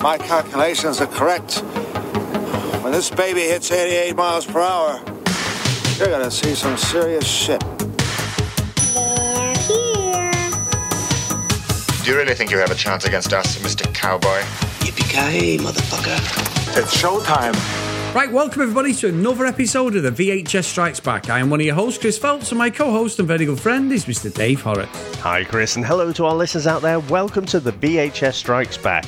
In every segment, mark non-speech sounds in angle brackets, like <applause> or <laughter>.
my calculations are correct, when this baby hits 88 miles per hour, you're gonna see some serious shit. They're here. Do you really think you have a chance against us, Mr. Cowboy? Yippee-ki-yay, motherfucker. It's showtime. Right, welcome everybody to another episode of the VHS Strikes Back. I am one of your hosts, Chris Phelps, and my co-host and very good friend is Mr. Dave Horrocks. Hi, Chris, and hello to our listeners out there. Welcome to the VHS Strikes Back,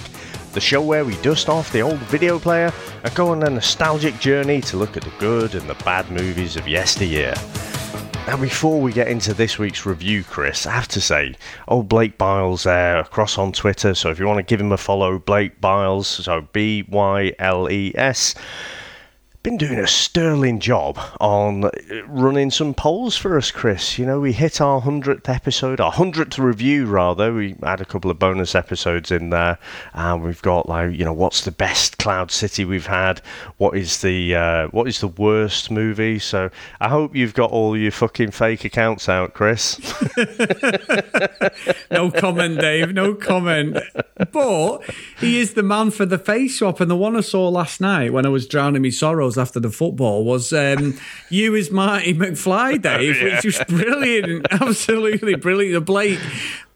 the show where we dust off the old video player and go on a nostalgic journey to look at the good and the bad movies of yesteryear. Now, before we get into this week's review, Chris, I have to say, old Blake Byles there across on Twitter. So if you want to give him a follow, Blake Byles, so B Y L E S been doing a sterling job on running some polls for us, Chris. You know, we hit our 100th episode, our 100th review, rather. We had a couple of bonus episodes in there. And we've got, like, you know, what's the best Cloud City we've had? What is the uh, what is the worst movie? So I hope you've got all your fucking fake accounts out, Chris. <laughs> <laughs> No comment, Dave. No comment. But he is the man for the face swap, and the one I saw last night when I was drowning my sorrows after the football was um, <laughs> you as Marty McFly, Dave, <laughs> which was brilliant, <laughs> absolutely brilliant. Blake,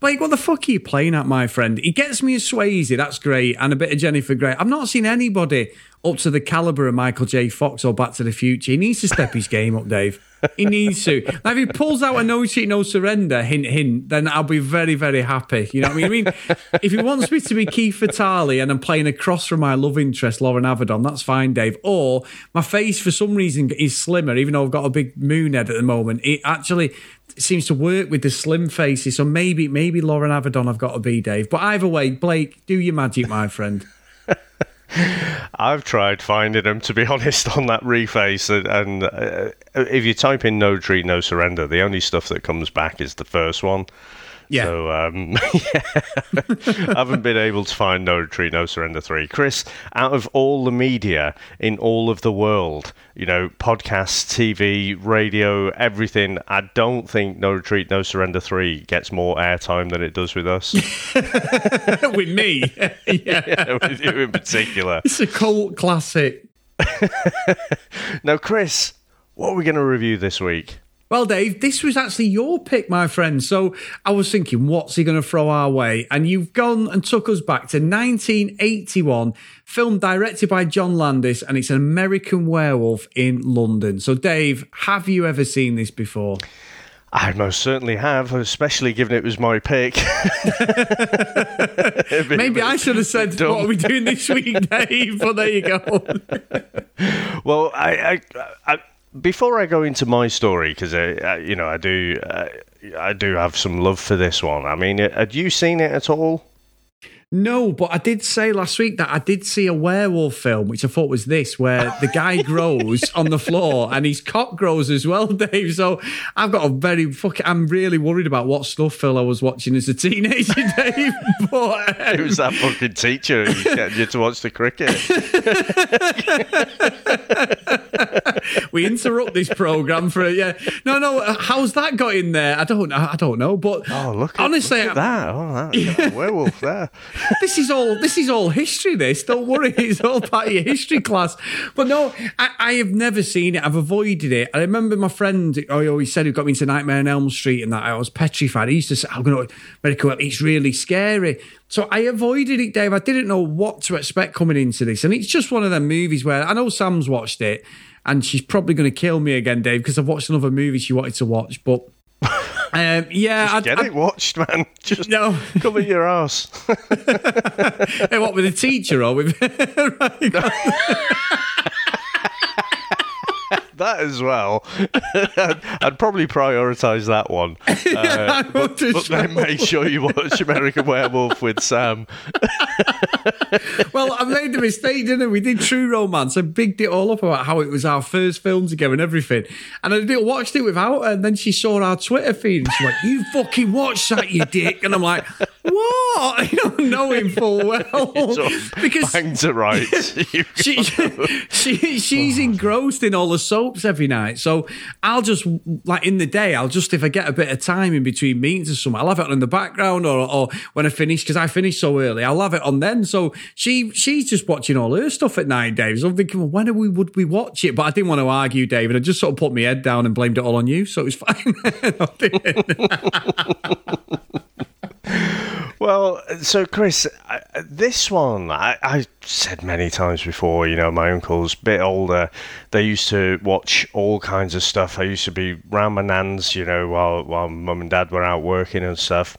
Blake, what the fuck are you playing at, my friend? He gets me a Swayze, that's great, and a bit of Jennifer Grey. I've not seen anybody up to the caliber of Michael J. Fox or Back to the Future. He needs to step his game up, Dave. He needs to. Now, if he pulls out a no cheat, no surrender, hint, hint, then I'll be very, very happy. You know what I mean? I mean, if he wants me to be Keith Vitale and I'm playing across from my love interest, Loren Avedon, that's fine, Dave. Or my face, for some reason, is slimmer, even though I've got a big moon head at the moment. It actually seems to work with the slim faces. So maybe, maybe Loren Avedon I've got to be, Dave. But either way, Blake, do your magic, my friend. <laughs> I've tried finding them, to be <laughs> honest, on that reface. And, and uh, if you type in no retreat, no surrender, the only stuff that comes back is the first one. Yeah. So, um, <laughs> yeah. I haven't been able to find No Retreat, No Surrender 3. Chris, out of all the media in all of the world, you know, podcasts, TV, radio, everything, I don't think No Retreat, No Surrender 3 gets more airtime than it does with us. <laughs> <laughs> with me. yeah. Yeah, with you in particular. It's a cult classic. Now, Chris, what are we going to review this week? Well, Dave, this was actually your pick, my friend. So I was thinking, what's he going to throw our way? And you've gone and took us back to 1981, film directed by John Landis, and it's an American werewolf in London. So, Dave, have you ever seen this before? I most certainly have, especially given it was my pick. <laughs> Maybe I should have said, dumb. what are we doing this week, Dave? But there you go. <laughs> Well, I, I, I before I go into my story, because I, I, you know, I do, uh, I do have some love for this one. I mean, had you seen it at all? No, but I did say last week that I did see a werewolf film, which I thought was this, where the guy <laughs> grows on the floor and his cock grows as well, <laughs> Dave. So I've got a very fucking. I'm really worried about what stuff Phil I was watching as a teenager, <laughs> Dave. But um, It was that fucking teacher getting you to watch the cricket. We interrupt this program for a, yeah. No, no. uh, How's that got in there? I don't. Know, I don't know. But Oh, look! At, honestly, look at that! <laughs> Oh, that a werewolf there. <laughs> this is all this is all history. This don't worry, <laughs> it's all part of your history class. But no, I, I have never seen it. I've avoided it. I remember my friend. I always said who got me into Nightmare on Elm Street, and that I was petrified. He used to say, "I'm going to medical. It's really scary." So I avoided it, Dave. I didn't know what to expect coming into this, and it's just one of them movies where I know Sam's watched it, and she's probably going to kill me again, Dave, because I've watched another movie she wanted to watch, but. <laughs> Um, yeah, I, Get I, it watched, man. <laughs> Just No. cover your ass. <laughs> Hey, what with a teacher or with? Right. That as well. <laughs> I'd, probably prioritise that one. <laughs> Uh, but, but then make sure you watch American <laughs> Werewolf with Sam. well, I made the mistake, didn't I? We did True Romance. I bigged it all up about how it was our first film together and everything. And I did, watched it without her. And then she saw our Twitter feed and she went, You fucking watched that, you dick. And I'm like, what? You don't know him full well because bang to rights. she, she she's engrossed in all the soaps every night. So I'll just like in the day, I'll just if I get a bit of time in between meetings or something, I'll have it on in the background or or when I finish because I finish so early, I'll have it on then. So she she's just watching all her stuff at night, Dave. So I'm thinking, well, when we would we watch it? But I didn't want to argue, David. I just sort of put my head down and blamed it all on you, so it was <laughs> fine. <laughs> <laughs> Well, so Chris, this one I, I said many times before. You know, my uncle's a bit older. They used to watch all kinds of stuff. I used to be round my nan's, you know, while while mum and dad were out working and stuff.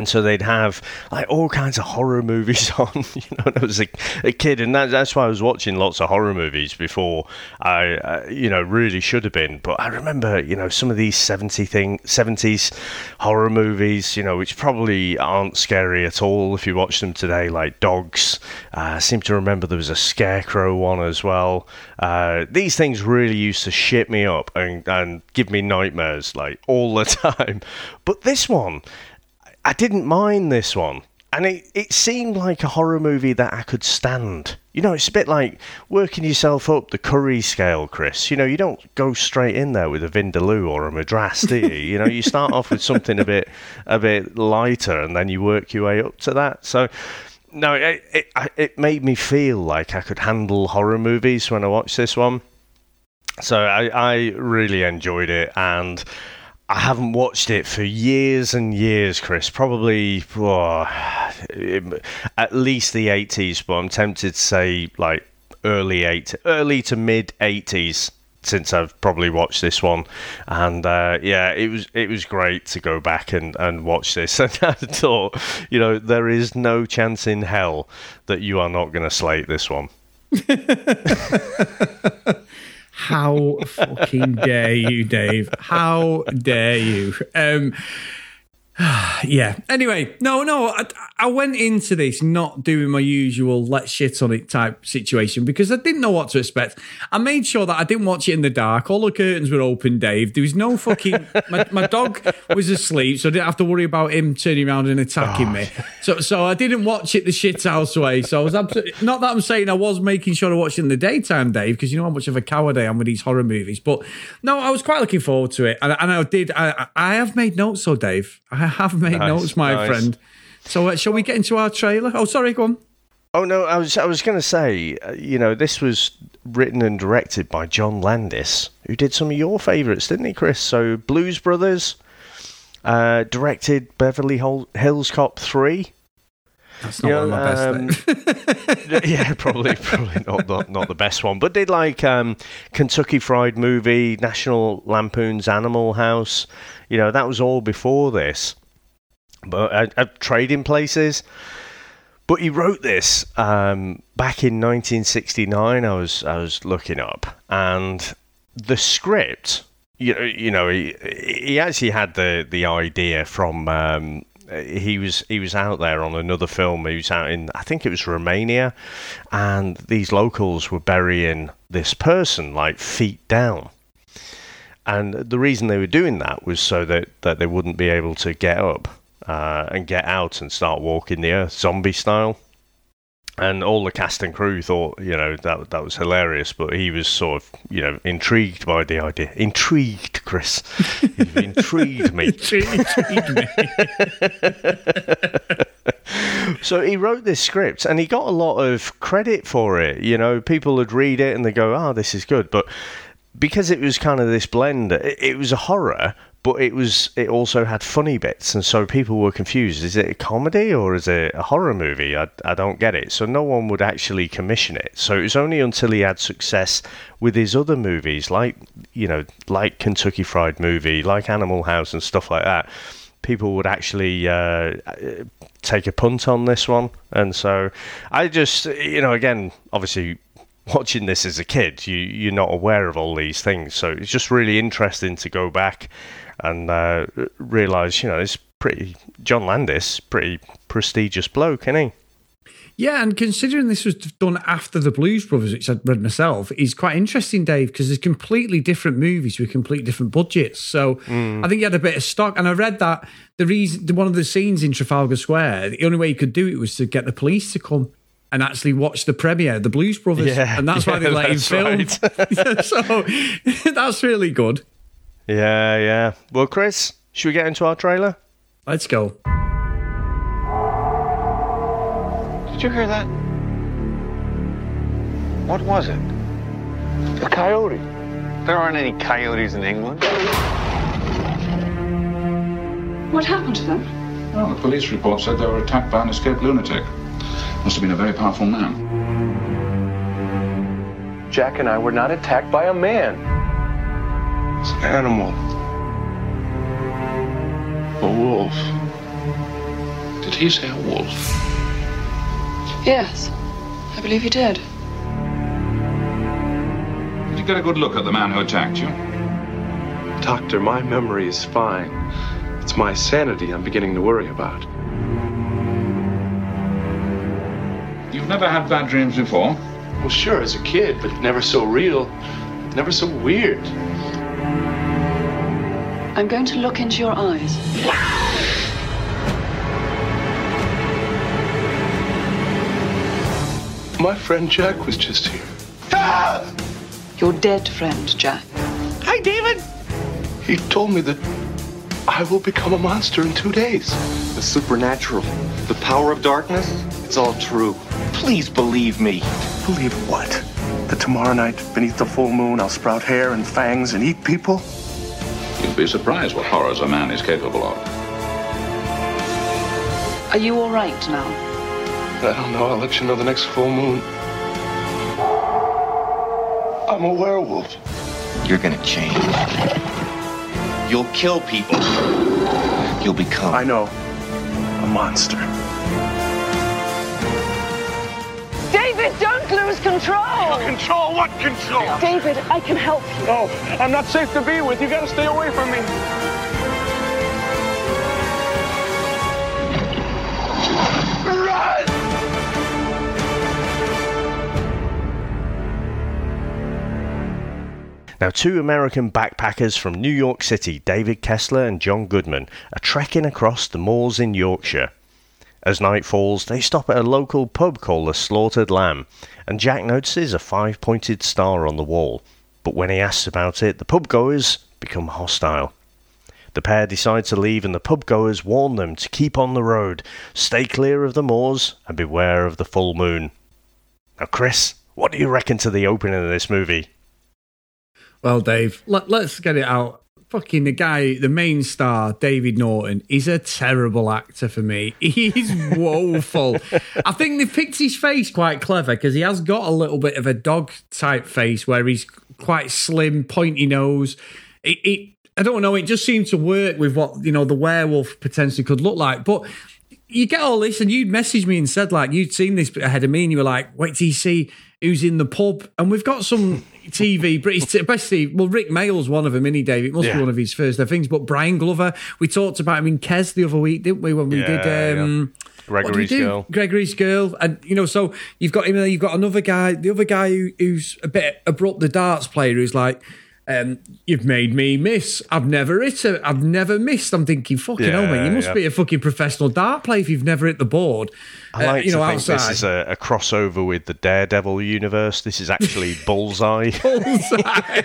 And so they'd have like all kinds of horror movies <laughs> on, you know, I was a, a kid, and that, that's why I was watching lots of horror movies before I, uh, you know, really should have been. But I remember, you know, some of these 70 thing, 70s horror movies, you know, which probably aren't scary at all if you watch them today, like Dogs. Uh, I seem to remember there was a Scarecrow one as well. Uh, these things really used to shit me up and, and give me nightmares like all the <laughs> time. But this one, I didn't mind this one. And it, it seemed like a horror movie that I could stand. You know, it's a bit like working yourself up the curry scale, Chris. You know, you don't go straight in there with a Vindaloo or a Madras, do you? you know, you start off with something a bit a bit lighter and then you work your way up to that. So no, it, it, it made me feel like I could handle horror movies when I watched this one. So I, I really enjoyed it, and I haven't watched it for years and years, Chris. Probably oh, at least the eighties, but I'm tempted to say like early eight, early to mid eighties. Since I've probably watched this one, and uh, yeah, it was it was great to go back and, and watch this. <laughs> And I thought, you know, there is no chance in hell that you are not going to slate this one. <laughs> How fucking dare you, Dave? How dare you? Um, <sighs> yeah. Anyway, no, no. I, I went into this not doing my usual let's shit on it type situation because I didn't know what to expect. I made sure that I didn't watch it in the dark. All the curtains were open, Dave. There was no fucking. my, my dog was asleep, so I didn't have to worry about him turning around and attacking oh, me. So, so I didn't watch it the shit house way. So I was absolutely not that I'm saying I was making sure I watched it in the daytime, Dave, because you know how much of a coward I am with these horror movies. But no, I was quite looking forward to it, and, and I did. I, I have made notes, so Dave. I have made Nice, notes, my nice. friend. So, uh, shall we get into our trailer? Oh, sorry, go on. Oh no, I was I was going to say, uh, you know, this was written and directed by John Landis, who did some of your favourites, didn't he, Chris? So Blues Brothers, uh, directed Beverly Hills Cop three. That's not You one of my best. Dave. <laughs> yeah, probably probably not, not not the best one, but did like um, Kentucky Fried Movie, National Lampoon's Animal House. You know, that was all before this. But uh, Trading Places. But he wrote this um, back in 1969. I was I was looking up, and the script. You know, you know, he he actually had the the idea from. Um, he was he was out there on another film. He was out in I think it was Romania, and these locals were burying this person like feet down. And the reason they were doing that was so that, that they wouldn't be able to get up uh, and get out and start walking the earth, zombie style. And all the cast and crew thought, you know, that that was hilarious, but he was sort of, you know, intrigued by the idea. Intrigued, Chris. You've intrigued me. <laughs> Intrigued me. <laughs> So he wrote this script and he got a lot of credit for it. You know, people would read it and they go, "Oh, this is good." But because it was kind of this blend, it, it was a horror, but it was it also had funny bits, and so people were confused: is it a comedy or is it a horror movie? I, I don't get it. So no one would actually commission it. So it was only until he had success with his other movies, like you know, like Kentucky Fried Movie, like Animal House, and stuff like that. People would actually uh, take a punt on this one, and so I just, you know, again, obviously watching this as a kid, you you're not aware of all these things, so it's just really interesting to go back and uh, realize, you know, it's pretty John Landis, pretty prestigious bloke, isn't he? Yeah, and considering this was done after the Blues Brothers, which I'd read myself, is quite interesting, Dave, because there's completely different movies with completely different budgets. So I think he had a bit of stock. And I read that the reason, one of the scenes in Trafalgar Square, the only way he could do it was to get the police to come and actually watch the premiere, the Blues Brothers. Yeah, and that's why they <laughs> let him film. <laughs> so <laughs> that's really good. Yeah, yeah. Well, Chris, should we get into our trailer? Let's go. Did you hear that? What was it? A coyote. There aren't any coyotes in England. What happened to them? Well, the police report said they were attacked by an escaped lunatic. Must have been a very powerful man. Jack and I were not attacked by a man. It's an animal. A wolf. Did he say a wolf? Yes, I believe he did. Did you get a good look at the man who attacked you? Doctor, my memory is fine. It's my sanity I'm beginning to worry about. You've never had bad dreams before? Well, sure, as a kid, but never so real, never so weird. I'm going to look into your eyes. My friend Jack was just here. Your dead friend, Jack. Hi, David. He told me that I will become a monster in two days. The supernatural, the power of darkness, it's all true. Please believe me. Believe what? That tomorrow night, beneath the full moon, I'll sprout hair and fangs and eat people? You'd be surprised what horrors a man is capable of. Are you all right now? I don't know. I'll let you know the next full moon. I'm a werewolf. You're gonna change. You'll kill people. You'll become. I know. A monster. David, don't lose control! Control? What control? David, I can help you. No, I'm not safe to be with. You gotta stay away from me. Run! Now, two American backpackers from New York City, David Kessler and John Goodman, are trekking across the moors in Yorkshire. As night falls, they stop at a local pub called the Slaughtered Lamb, and Jack notices a five pointed star on the wall. But when he asks about it, the pubgoers become hostile. The pair decide to leave, and the pubgoers warn them to keep on the road, stay clear of the moors, and beware of the full moon. Now, Chris, what do you reckon to the opening of this movie? Well, Dave, let, us get it out. Fucking the guy, the main star, David Naughton, is a terrible actor for me. <laughs> He's woeful. I think they picked his face quite clever because he has got a little bit of a dog type face where he's quite slim, pointy nose. It, it I don't know. It just seemed to work with what you know the werewolf potentially could look like, but you get all this, and you'd messaged me and said like you'd seen this ahead of me, and you were like, "Wait till you see who's in the pub." And we've got some TV British, especially well, Rik Mayall's one of them, isn't he, Dave? It must Yeah. be one of his first things. But Brian Glover, we talked about him in Kes the other week, didn't we? When we Yeah, did. Um, we Gregory's? Girl. Gregory's girl, and you know, so you've got him there. You've got another guy, the other guy who, who's a bit abrupt, the darts player, who's like, um, "You've made me miss. I've never hit a, I've never missed." I'm thinking, "Fucking hell, Yeah, man, you must yeah. be a fucking professional dart player if you've never hit the board." I Uh, like you know, to think outside. this is a, a crossover with the Daredevil universe. This is actually <laughs> Bullseye. <laughs> bullseye.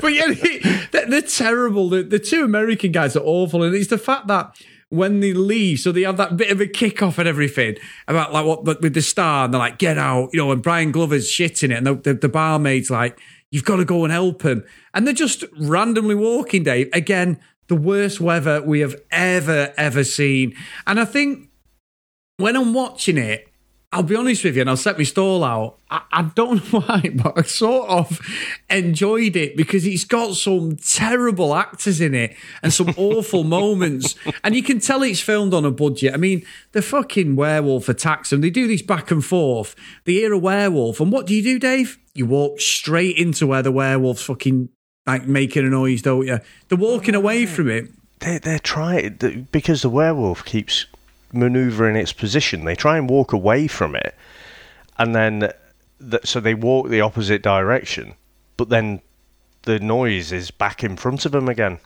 but yeah, <laughs> they're, they're terrible. The, the two American guys are awful, and it's the fact that when they leave, so they have that bit of a kick off and everything about like what with the star, and they're like, "Get out," you know, and Brian Glover's shitting it, and the, the, the barmaid's like, "You've got to go and help him," and they're just randomly walking. Dave again. The worst weather we have ever, ever seen. And I think when I'm watching it, I'll be honest with you, and I'll set my stall out. I, I don't know <laughs> why, but I sort of enjoyed it because it's got some terrible actors in it and some <laughs> awful moments. And you can tell it's filmed on a budget. I mean, the fucking werewolf attacks them. They do this back and forth. They hear a werewolf, and what do you do, Dave? You walk straight into where the werewolf's fucking like making a noise, don't you? They're walking away from it. They, they're trying because the werewolf keeps maneuver in its position. They try and walk away from it, and then th- so they walk the opposite direction, but then the noise is back in front of them again.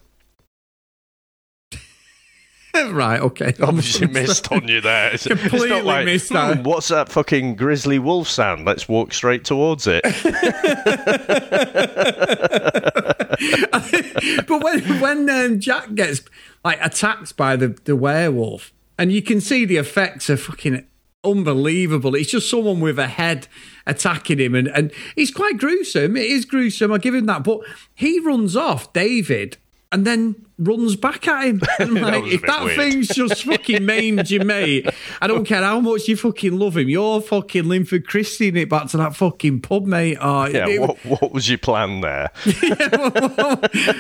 <laughs> right, okay. <laughs> Obviously missed on you there. It's, it's Completely not like, missed that. "Hmm, what's that fucking grizzly wolf sound? Let's walk straight towards it. <laughs> but when when um, Jack gets like attacked by the, the werewolf, and you can see the effects are fucking unbelievable. It's just someone with a head attacking him, and and it's quite gruesome. It is gruesome. I give him that. But he runs off, David. And then runs back at him. And <laughs> I'm like, a if that weird. thing's just fucking maimed you, mate, I don't care how much you fucking love him. You're fucking Linford Christie it back to that fucking pub, mate. Oh, yeah, it- what, what was your plan there? <laughs> <laughs>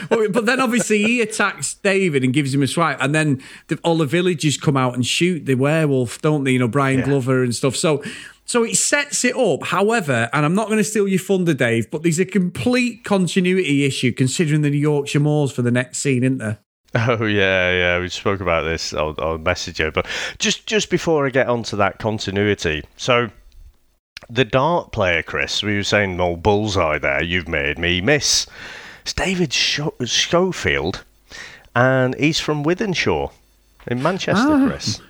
but then obviously he attacks David and gives him a swipe, and then the, all the villagers come out and shoot the werewolf, don't they? You know, Brian Yeah. Glover and stuff. So, so it sets it up. However, and I'm not going to steal your thunder, Dave, but there's a complete continuity issue considering the Yorkshire Moors for the next scene, isn't there? Oh yeah, yeah. We spoke about this. I'll, I'll message you. But just just before I get onto that continuity, so the dart player, Chris, we were saying, "Oh, bullseye there, you've made me miss." It's David Scho- Schofield, and he's from Wythenshawe in Manchester, Ah. Chris.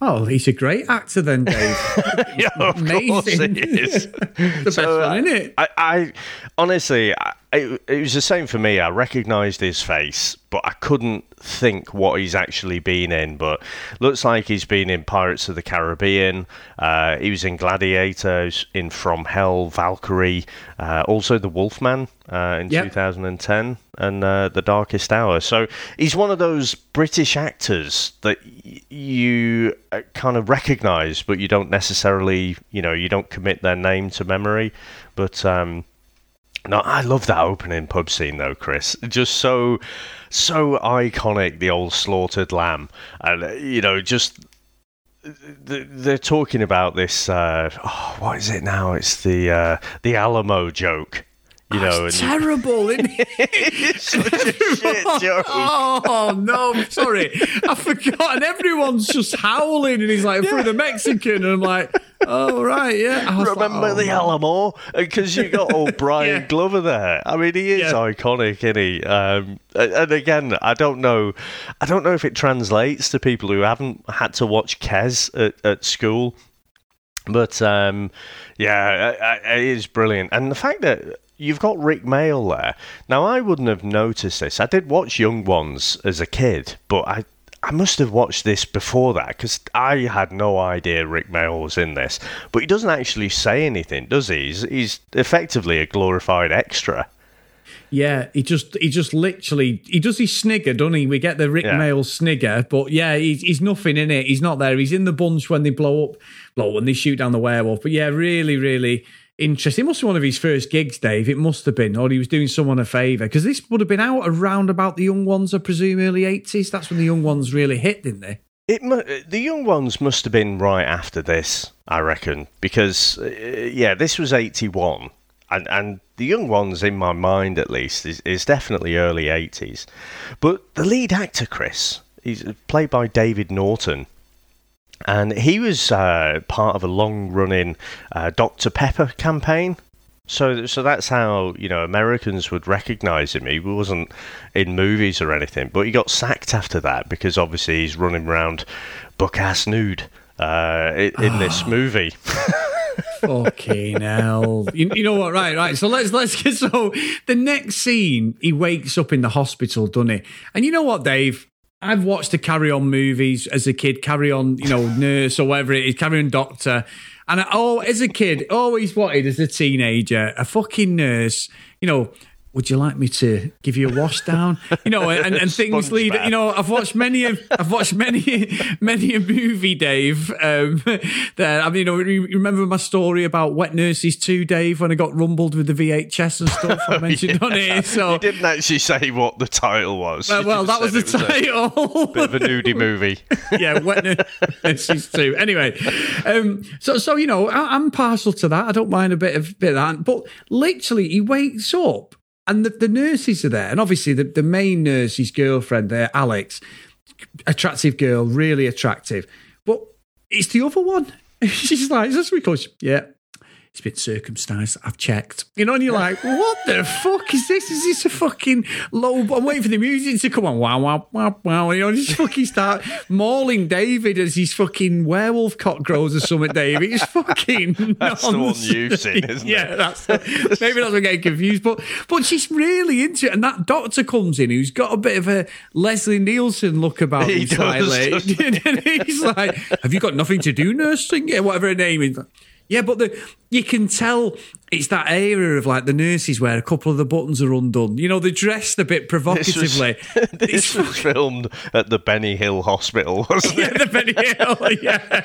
Oh, he's a great actor then, Dave. <laughs> yeah, of course Amazing. he is. <laughs> the best So, uh, one, isn't it? I, I honestly, I, it, it was the same for me. I recognised his face, but I couldn't think what he's actually been in. But looks like he's been in Pirates of the Caribbean. Uh, he was in Gladiators, in From Hell, Valkyrie, uh, also The Wolfman uh, in Yep. 2010, and uh, The Darkest Hour. So he's one of those British actors that y- you uh, kind of recognise, but you don't necessarily, you know, you don't commit their name to memory. But um, no, I love that opening pub scene though, Chris. Just so, so iconic. The old slaughtered lamb, and uh, you know, just they're talking about this. Uh, oh, what is it now? It's the uh, the Alamo joke. You know, It's and terrible, isn't it? <laughs> it's such a shit <laughs> joke. Oh no, sorry, I forgot. And everyone's just howling, and he's like through the Mexican, and I'm like, oh right, yeah. <laughs> I was like, Remember oh, the man. Alamo? Because you got old <laughs> Brian Yeah. Glover there. I mean, he is Yeah. iconic, isn't he? Um, and and again, I don't know. I don't know if it translates to people who haven't had to watch Kes at, at school. But um, yeah, I- I- it is brilliant, and the fact that you've got Rik Mayall there. Now, I wouldn't have noticed this. I did watch Young Ones as a kid, but I I must have watched this before that because I had no idea Rik Mayall was in this. But he doesn't actually say anything, does he? He's, he's effectively a glorified extra. Yeah, he just he just literally he does his snigger, doesn't he? We get the Rik Yeah. Mayall snigger, but yeah, he's, he's nothing in it. He's not there. He's in the bunch when they blow up, blow when they shoot down the werewolf. But yeah, really, really interesting. It must be one of his first gigs, Dave. It must have been, or he was doing someone a favour because this would have been out around about the young ones, I presume, early eighties. That's when the young ones really hit, didn't they? It the young ones must have been right after this, I reckon, because uh, yeah, this was eighty one, and and the young ones in my mind at least is, is definitely early eighties. But the lead actor, Chris, he's played by David Naughton. And he was uh, part of a long-running uh, Dr Pepper campaign. So, so that's how you know Americans would recognise him. He wasn't in movies or anything, but he got sacked after that because obviously he's running around buck ass nude uh, in, in this movie. <laughs> Fucking hell! You, you know what? Right, right. So let's let's get so the next scene. He wakes up in the hospital, doesn't he? And you know what, Dave? I've watched the Carry On movies as a kid. Carry On, you know, <laughs> nurse or whatever it is. Carry On doctor. And I, oh, as a kid, always wanted as a teenager a fucking nurse. You know. Would you like me to give you a wash down? You know, and, and <laughs> things lead. You know, I've watched many. Of, I've watched many, many a movie, Dave. Um, there, I mean, you know, remember my story about Wet Nurses Two, Dave, when I got rumbled with the VHS and stuff. I <laughs> mentioned on it. So, you didn't actually say what the title was. well, well, that was the said it a title. bit of a nudie movie. <laughs> yeah, Wet Nurses Two. Anyway, um, so so you know, I, I'm partial to that. I don't mind a bit of bit of that. But literally, he wakes up and the, the nurses are there, and obviously the, the main nurse, his girlfriend there, Alex, attractive girl, really attractive. But it's the other one. <laughs> She's like, is this because yeah. It's been circumcised. I've checked. You know, and you're like, what the fuck is this? Is this a fucking low? I'm waiting for the music to come on. Wow, wow, wow, wow. You know, just fucking start mauling David as his fucking werewolf cock grows or something, David. It's fucking <laughs> That's the one nonsense. you've seen, <laughs> isn't yeah, it? Yeah, that's maybe that's what I'm getting confused. But but she's really into it. And that doctor comes in who's got a bit of a Leslie Nielsen look about He him does, slightly. <laughs> and he's like, Have you got nothing to do, nursing? Yeah, whatever her name is. Yeah, but the, you can tell it's that area of like the nurses where a couple of the buttons are undone. You know, they're dressed a bit This was, provocatively. <laughs> this was filmed at the Benny Hill Hospital, <laughs> wasn't yeah, it? the Benny Hill, <laughs> yeah.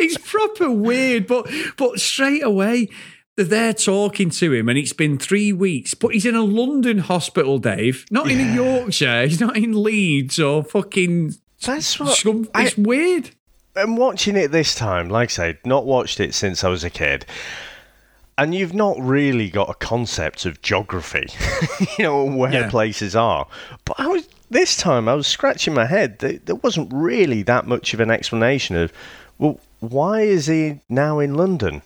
it's proper weird, but but straight away they're there talking to him, and it's been three weeks. But he's in a London hospital, Dave, not in Yorkshire. He's not in Leeds or fucking. That's what Scum- it's weird. I'm watching it this time, like I said, not watched it since I was a kid. And you've not really got a concept of geography, <laughs> you know, where Yeah. places are. But I was this time I was scratching my head. There, there wasn't really that much of an explanation of, well, why is he now in London?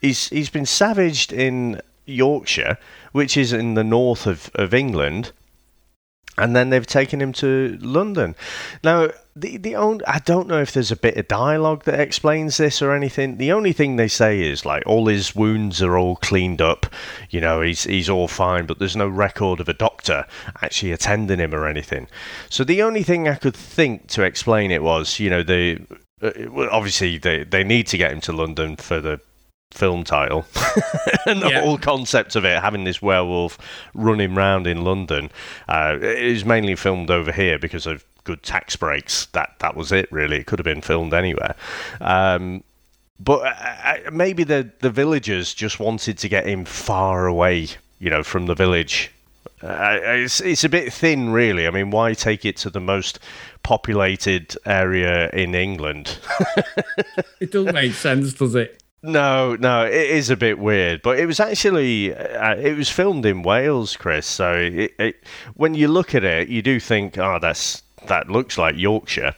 He's he's been savaged in Yorkshire, which is in the north of, of England, and then they've taken him to London. Now, the the only I don't know if there's a bit of dialogue that explains this or anything. The only thing they say is like all his wounds are all cleaned up, you know, he's he's all fine, but there's no record of a doctor actually attending him or anything. So the only thing I could think to explain it was, you know, they uh, obviously they they need to get him to London for the film title <laughs> and the Yeah. whole concept of it having this werewolf running round in London uh, is mainly filmed over here because of good tax breaks. That that was it really. It could have been filmed anywhere. Um, but uh, uh, maybe the the villagers just wanted to get him far away you know from the village. Uh, it's it's a bit thin really. I mean why take it to the most populated area in england? <laughs> It doesn't make sense, does it? No, no, it is a bit weird, but it was actually uh, it was filmed in Wales, Chris. So it, it, when you look at it, you do think, oh, that's that looks like Yorkshire,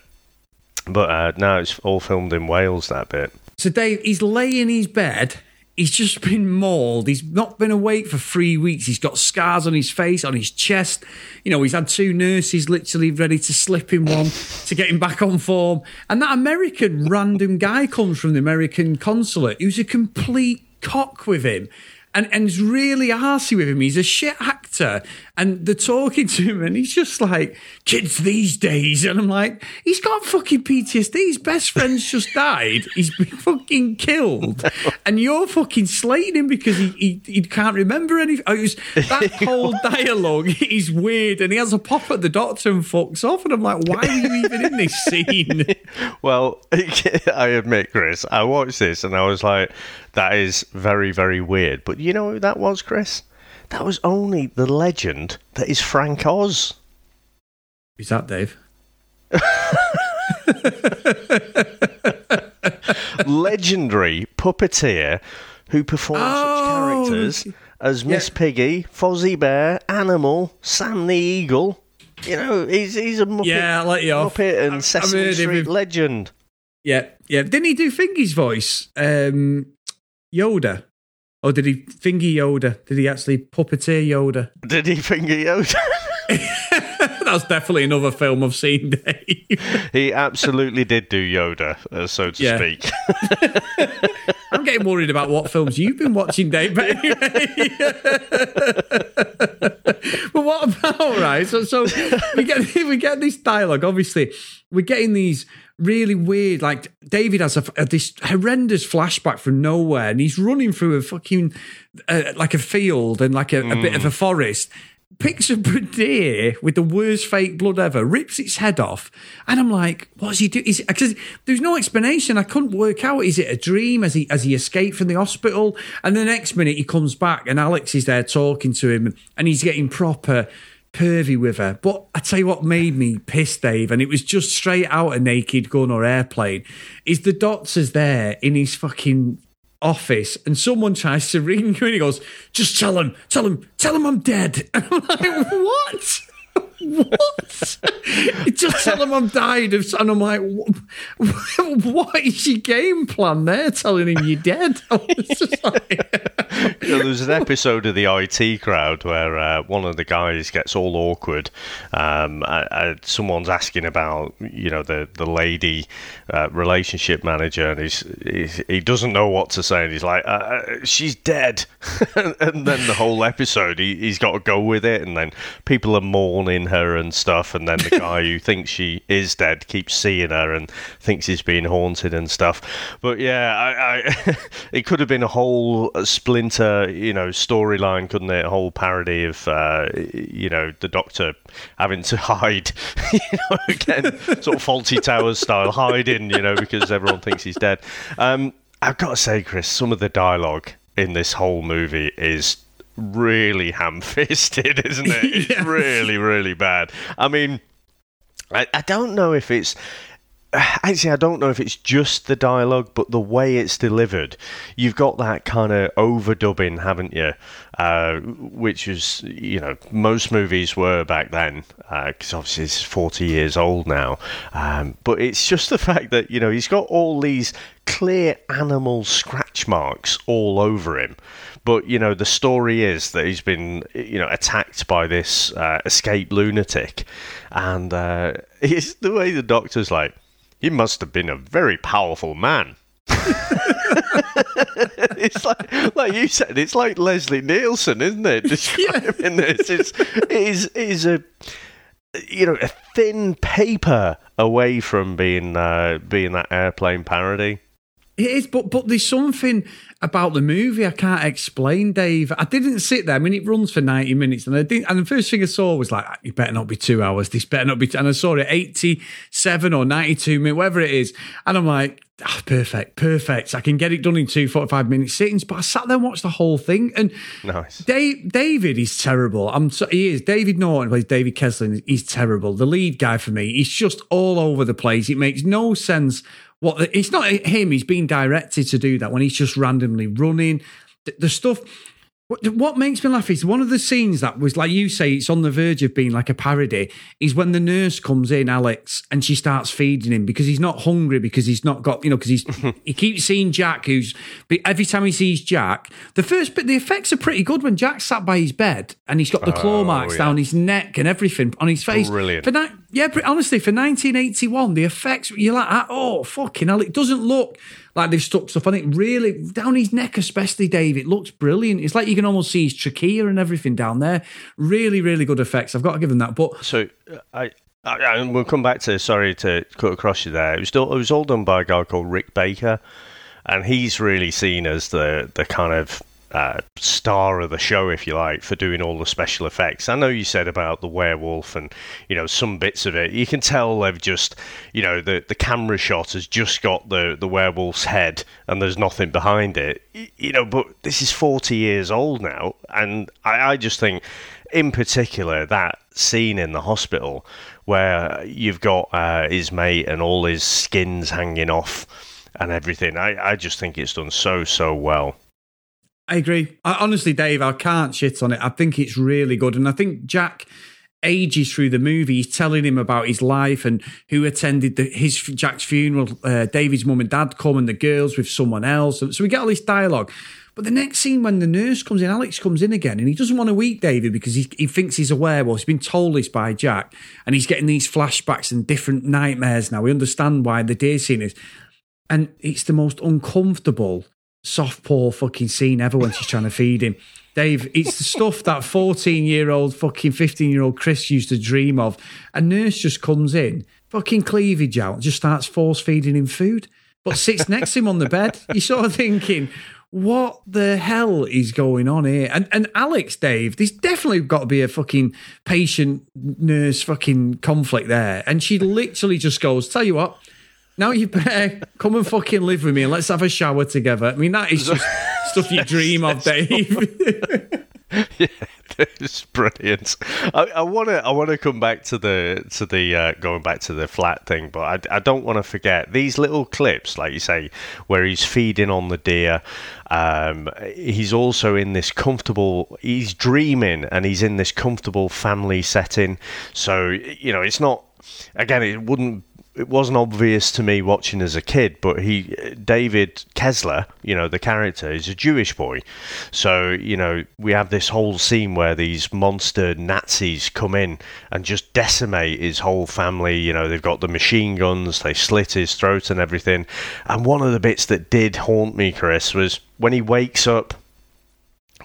but uh, no, it's all filmed in Wales. That bit. So Dave, he's laying in his bed. He's just been mauled. He's not been awake for three weeks. He's got scars on his face, on his chest. You know, he's had two nurses literally ready to slip him one to get him back on form. And that American random guy comes from the American consulate who's a complete cock with him. And, and is really arsey with him. He's a shit actor. And they're talking to him, and he's just like, kids these days. And I'm like, he's got fucking PTSD. His best friend's just died. He's been fucking killed. <laughs> And you're fucking slating him because he, he, he can't remember anything. Oh, was, that <laughs> whole dialogue is weird. And he has a pop at the doctor and fucks off. And I'm like, why are you even in this scene? <laughs> Well, I admit, Chris, I watched this and I was like, that is very, very weird. But you know who that was, Chris? That was only the legend that is Frank Oz. Who's that, Dave? <laughs> legendary puppeteer who performed Oh, such characters as Miss Piggy, Fozzie Bear, Animal, Sam the Eagle. You know, he's he's a Muppet, Yeah, I'll let you off. Muppet and I've- I've Sesame him. Street legend. Yeah, yeah. Didn't he do Fingy's voice? Um, Yoda. Or did he finger Yoda? Did he actually puppeteer Yoda? Did he finger Yoda? <laughs> <laughs> That's definitely another film I've seen, Dave. he absolutely did do Yoda, uh, so to Yeah. speak. <laughs> I'm getting worried about what films you've been watching, Dave. But anyway. but what about right? So, so we get we get this dialogue. Obviously, we're getting these really weird. Like David has a, a- this horrendous flashback from nowhere, and he's running through a fucking uh, like a field and like a, a bit of a forest. Picks up a deer with the worst fake blood ever, rips its head off, and I'm like, "What's he doing?" Because there's no explanation. I couldn't work out. Is it a dream? Has he has he escaped from the hospital? And the next minute he comes back, and Alex is there talking to him, and he's getting proper pervy with her. But I tell you what made me pissed, Dave, and it was just straight out a Naked Gun or Airplane. Is the doctor's there in his fucking office and someone tries to ring you and he goes, just tell him, tell him, tell him I'm dead. And <laughs> I'm like, what? What? <laughs> Just tell him I'm died of, and I'm like, <laughs> what is your game plan there? Telling him you're dead. <laughs> Like, you know, there's an episode of the IT crowd where uh, one of the guys gets all awkward. Um, and someone's asking about, you know, the the lady uh, relationship manager, and he's, he's, he doesn't know what to say, and he's like, uh, uh "She's dead," and then the whole episode he, he's got to go with it, and then people are mourning her and stuff, and then the <laughs> guy who thinks she is dead keeps seeing her and thinks he's being haunted and stuff. But yeah, I, I <laughs> it could have been a whole splinter, you know, storyline, couldn't it? A whole parody of, uh, you know, the Doctor having to <laughs> hide, you know, again, sort of Fawlty Towers style, hiding, you know, because everyone thinks he's dead. Um, I've got to say, Chris, some of the dialogue in this whole movie is really ham-fisted, <laughs> isn't it? It's <laughs> really, really bad. I mean, I, I don't know if it's <sighs> actually, I don't know if it's just the dialogue, but the way it's delivered. You've got that kind of overdubbing, haven't you? Uh, which is, you know, most movies were back then, because uh, obviously it's 40 years old now. Um, but it's just the <laughs> fact that, you know, he's got all these clear animal scratch marks all over him. But, you know, the story is that he's been, you know, attacked by this uh, escaped lunatic. And uh, <laughs> it's the way the doctor's like, he must have been a very powerful man. <laughs> it's like, like you said, it's like Leslie Nielsen, isn't it? <laughs> Describing <laughs> yeah. this, it's, it is, it is a, you know, a thin paper away from being, uh, being that airplane parody. It is, but but there's something about the movie I can't explain, Dave. I didn't sit there. I mean, it runs for 90 minutes, and I didn't. And the first thing I saw was like, "You better not be two hours. This better not be." And I saw it 87 or 92 minutes, whatever it is, and I'm like, oh, "Perfect, perfect. I can get it done in two 45 minute sittings." But I sat there and watched the whole thing, and nice. Dave, David is terrible. I'm so, he is. David Naughton plays David Kessler. He's terrible. The lead guy for me. He's just all over the place. It makes no sense what it's not him. He's being directed to do that when he's just randomly running. The, the stuff what makes me laugh is one of the scenes that was like you say, it's on the verge of being like a parody. Is when the nurse comes in, Alex, and she starts feeding him because he's not hungry because he's not got you know because he's <laughs> he keeps seeing Jack. Who's every time he sees Jack, the first bit the effects are pretty good when Jack sat by his bed and he's got the claw oh, marks yeah. down his neck and everything on his face. Brilliant. For that, yeah, honestly, for 1981, the effects you're like, ah, oh fucking hell, it doesn't look like they've stuck stuff on it. Really, down his neck, especially, Dave. It looks brilliant. It's like you can almost see his trachea and everything down there. Really, really good effects. I've got to give them that. But so I. We'll come back to sorry to cut across you there. It was, still, it was all done by a guy called Rick Baker, and he's really seen as the the kind of uh, star of the show, if you like, for doing all the special effects. I know you said about the werewolf and you know some bits of it. You can tell they've just, you know, the the camera shot has just got the the werewolf's head and there's nothing behind it. You know, but this is forty years old now, and I, I just think, in particular, that scene in the hospital where you've got uh, his mate and all his skins hanging off and everything. I, I just think it's done so so well. I agree. I, honestly, Dave, I can't shit on it. I think it's really good. And I think Jack ages through the movie. He's telling him about his life and who attended the, his Jack's funeral. Uh, David's mum and dad come and the girls with someone else. So we get all this dialogue. But the next scene, when the nurse comes in, Alex comes in again, and he doesn't want to eat David because he, he thinks he's a werewolf. He's been told this by Jack, and he's getting these flashbacks and different nightmares now. We understand why the day scene is. And it's the most uncomfortable soft paw fucking scene ever when she's trying to feed him. Dave, it's the stuff that 14 year old, fucking 15 year old Chris used to dream of. A nurse just comes in, fucking cleavage out, just starts force feeding him food, but sits next to him on the bed. You're sort of thinking, what the hell is going on here? And and Alex, Dave, there's definitely got to be a fucking patient nurse fucking conflict there. And she literally just goes, tell you what, now you better come and fucking live with me and let's have a shower together. I mean, that is just <laughs> stuff you dream of, Dave. <laughs> yeah, it's brilliant. I want to I want to come back to the to the uh, going back to the flat thing, but I, I don't want to forget these little clips, like you say, where he's feeding on the deer. Um, he's also in this comfortable. He's dreaming, and he's in this comfortable family setting. So you know, it's not. Again, it wouldn't it wasn't obvious to me watching as a kid, but he, David Kessler, you know, the character is a Jewish boy. So, you know, we have this whole scene where these monster Nazis come in and just decimate his whole family. You know, they've got the machine guns, they slit his throat and everything. And one of the bits that did haunt me, Chris, was when he wakes up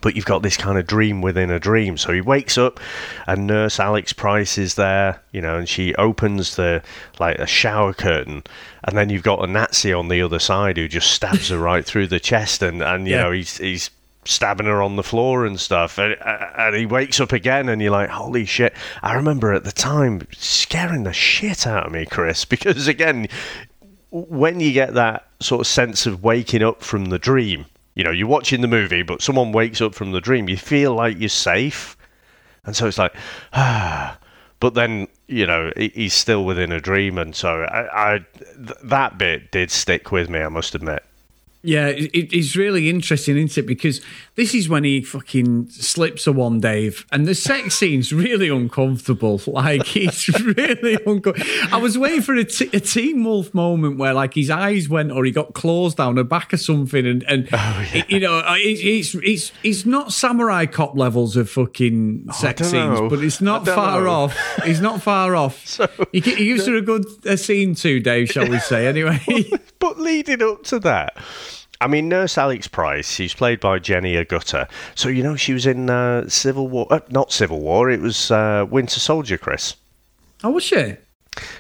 but you've got this kind of dream within a dream. So he wakes up, and Nurse Alex Price is there, you know, and she opens the like a shower curtain, and then you've got a Nazi on the other side who just stabs her right through the chest, and and you yeah. know he's he's stabbing her on the floor and stuff. And, and, he wakes up again, and you're like, holy shit. I remember at the time scaring the shit out of me, Chris, <laughs> because again, when you get that sort of sense of waking up from the dream, you know, you're watching the movie, but someone wakes up from the dream. You feel like you're safe, and so it's like, ah. But then, you know, he's still within a dream, and so I, I th- that bit did stick with me. I must admit. Yeah, it, it's really interesting, isn't it? Because this is when he fucking slips a one, Dave, and the sex <laughs> scene's really uncomfortable. <laughs> Like it's really uncomfortable. I was waiting for a, t- a Teen Wolf moment where like his eyes went or he got claws down the back of something, and and oh, yeah. you know it, it's it's it's not samurai cop levels of fucking oh, sex scenes, know. but it's not far know. off. It's not far <laughs> off. so, he, he gives her a good a scene too, Dave. Shall we say? Anyway, but leading up to that. I mean, Nurse Alex Price, she's played by Jenny Agutter. So, you know, she was in uh, Civil War. Uh, not Civil War, it was uh, Winter Soldier, Chris. Oh, was she?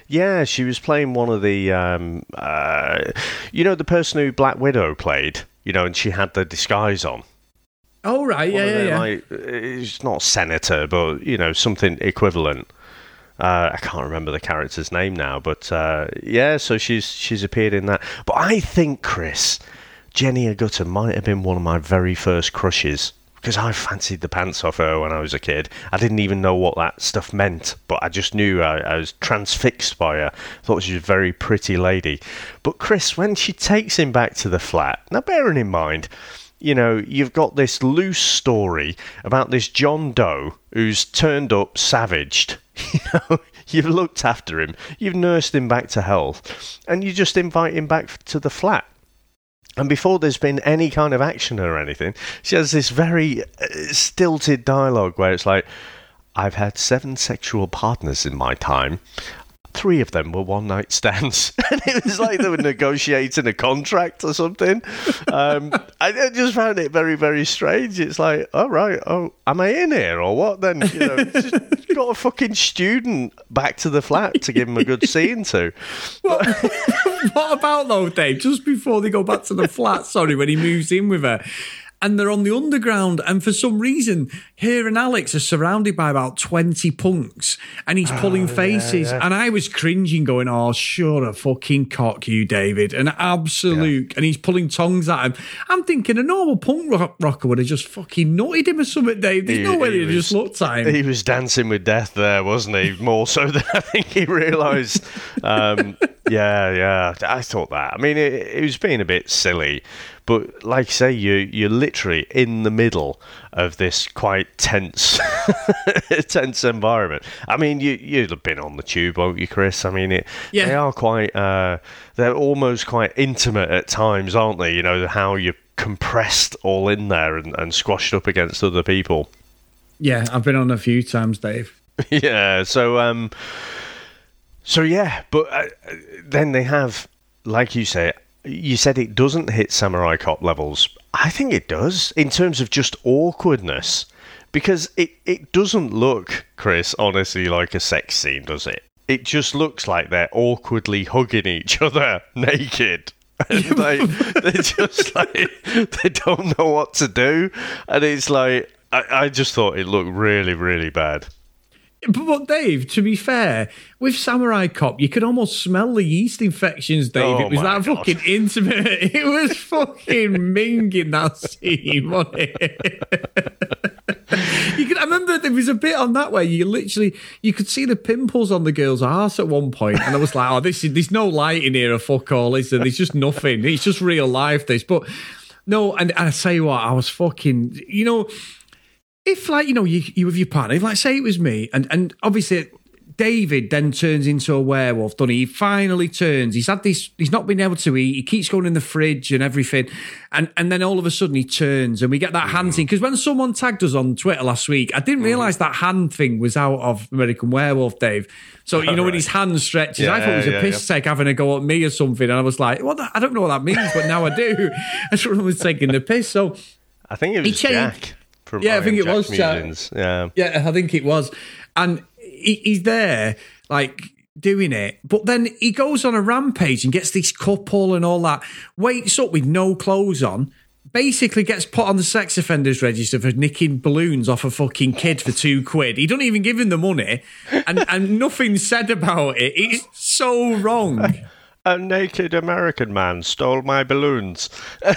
Yeah, she was playing one of the. Um, uh, you know, the person who Black Widow played, you know, and she had the disguise on. Oh, right, yeah, yeah, yeah. Like, it's not senator, but, you know, something equivalent. Uh, I can't remember the character's name now, but uh, yeah, so she's she's appeared in that. But I think Chris, Jenny Agutter might have been one of my very first crushes because I fancied the pants off her when I was a kid. I didn't even know what that stuff meant, but I just knew I, I was transfixed by her. Thought she was a very pretty lady. But Chris, when she takes him back to the flat, now bearing in mind, you know, you've got this loose story about this John Doe who's turned up savaged. <laughs> You know, you've looked after him, you've nursed him back to health, and you just invite him back to the flat. And before there's been any kind of action or anything, she has this very uh, stilted dialogue where it's like, I've had seven sexual partners in my time three of them were one night stands. <laughs> and it was like they were negotiating a contract or something. Um, I just found it very, very strange. It's like, all right, oh, am I in here or what then? You know, just <laughs> got a fucking student back to the flat to give him a good scene to. What, <laughs> what about though, Dave? Just before they go back to the flat, sorry, when he moves in with her and they're on the underground. And for some reason, here and Alex are surrounded by about 20 punks and he's pulling oh, faces. Yeah, yeah. And I was cringing, going, Oh, sure, a fucking cock, you, David. An absolute. Yeah. And he's pulling tongues at him. I'm thinking a normal punk rock- rocker would have just fucking nutted him or something, Dave. There's he, no way he'd just looked at him. He was dancing with death there, wasn't he? More so <laughs> than I think he realised. Um, yeah, yeah. I thought that. I mean, it, it was being a bit silly. But like I say, you you're literally in the middle of this quite tense, <laughs> tense environment. I mean, you you've been on the tube, won't you, Chris? I mean, it yeah. they are quite uh, they're almost quite intimate at times, aren't they? You know how you're compressed all in there and, and squashed up against other people. Yeah, I've been on a few times, Dave. <laughs> yeah, so um, so yeah, but uh, then they have, like you say, you said it doesn't hit Samurai Cop levels. I think it does in terms of just awkwardness. Because it, it doesn't look, Chris, honestly, like a sex scene, does it? It just looks like they're awkwardly hugging each other <laughs> naked. They, <laughs> they're just like, they don't know what to do. And it's like, I, I just thought it looked really, really bad. But Dave, to be fair, with Samurai Cop, you could almost smell the yeast infections, Dave. Oh it was that God. fucking intimate. <laughs> It was fucking <laughs> minging that scene, wasn't it? <laughs> you could, I remember there was a bit on that where you literally you could see the pimples on the girl's arse at one point, and I was like, "Oh, this is there's no light in here, a fuck all, is there? There's just nothing. It's just real life. This, but no, and, and I say what, I was fucking, you know, if like you know you you with your partner, like say it was me, and and obviously David then turns into a werewolf, doesn't he? He finally turns. He's had this, he's not been able to eat. He keeps going in the fridge and everything. And and then all of a sudden he turns and we get that hand thing. Because when someone tagged us on Twitter last week, I didn't realise that hand thing was out of American Werewolf, Dave. So, you know, when his hand stretches, I thought it was a yeah, piss take having a go at me or something. And I was like, what the, I don't know what that means, but now I do. <laughs> I was taking the piss. So, I think it He was changed- Jack from Yeah, I think it Jack was. Musings. Yeah. Yeah, I think it was. And he, he's there, like, doing it. But then he goes on a rampage and gets this couple and all that, wakes up with no clothes on, basically gets put on the sex offenders register for nicking balloons off a fucking kid for two quid. He don't even give him the money, and, and nothing said about it. It's so wrong. A naked American man stole my balloons. <laughs> but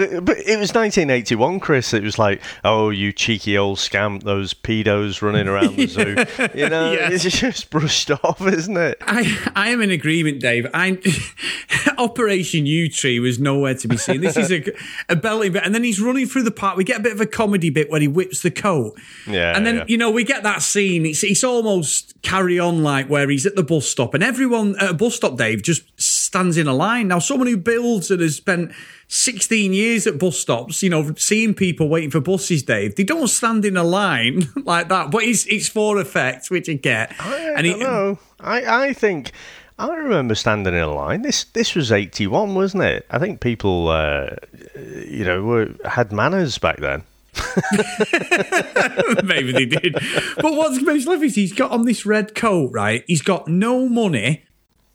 it was 1981, Chris. It was like, oh, you cheeky old scamp, those pedos running around the zoo. <laughs> You know, Yeah. it's just brushed off, isn't it? I, I am in agreement, Dave. I, <laughs> Operation Yewtree was nowhere to be seen. This is a, a belly bit, and then he's running through the park. We get a bit of a comedy bit where he whips the coat, Yeah. and then yeah. you know we get that scene. It's it's almost carry on like where he's at the bus stop, and everyone at a bus stop, Dave, just stands in a line. Now, someone who builds and has spent. 16 years at bus stops, you know, seeing people waiting for buses, Dave. They don't stand in a line <laughs> like that, but it's it's for effect, which I get. I and don't know. I, I think I remember standing in a line. This this was eighty one, wasn't it? I think people, uh, you know, were, had manners back then. <laughs> Maybe they did. But what's most lovely is he's got on this red coat, right? He's got no money,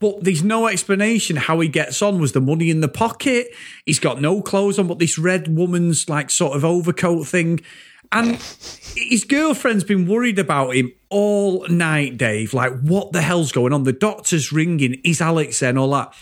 but there's no explanation how he gets on. Was the money in the pocket? He's got no clothes on, but this red woman's like sort of overcoat thing. And his girlfriend's been worried about him all night, Dave. Like, what the hell's going on? The doctor's ringing. Is Alex and all that?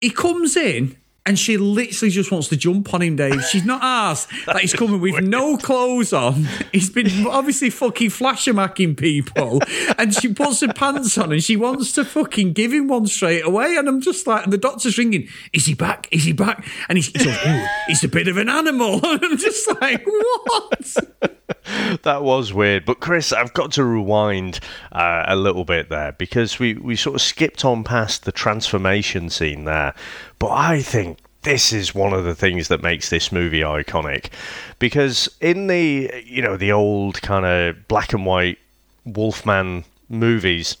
He comes in and she literally just wants to jump on him, Dave. She's not asked that he's coming with no <laughs> clothes on. He's been obviously fucking flashermacking people. And she puts her pants on and she wants to fucking give him one straight away. And I'm just like, and the doctor's ringing, is he back? Is he back? And he's, he goes, oh, he's a bit of an animal. <laughs> And I'm just like, what? <laughs> That was weird. But Chris, I've got to rewind uh, a little bit there because we, we sort of skipped on past the transformation scene there. But I think this is one of the things that makes this movie iconic because in the you know the old kind of black and white Wolfman movies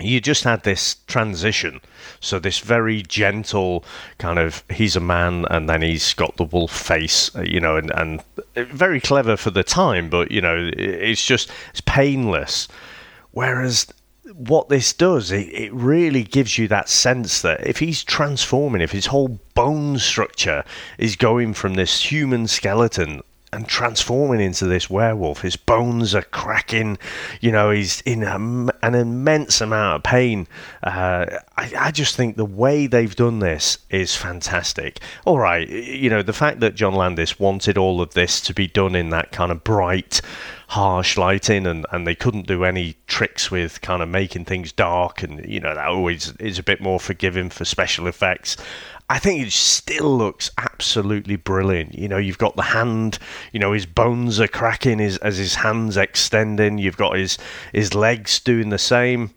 you just had this transition. So this very gentle kind of he's a man and then he's got the wolf face, uh, you know, and and very clever for the time, but you know, it's just it's painless. Whereas what this does, it, it really gives you that sense that if he's transforming, if his whole bone structure is going from this human skeleton and transforming into this werewolf. His bones are cracking. You know, he's in a an immense amount of pain. Uh, I, I just think the way they've done this is fantastic. All right, you know, the fact that John Landis wanted all of this to be done in that kind of bright, harsh lighting and, and they couldn't do any tricks with kind of making things dark and you know that always is a bit more forgiving for special effects I think it still looks absolutely brilliant. You know, you've got the hand, you know, his bones are cracking as, as his hands extending. You've got his his legs doing the same.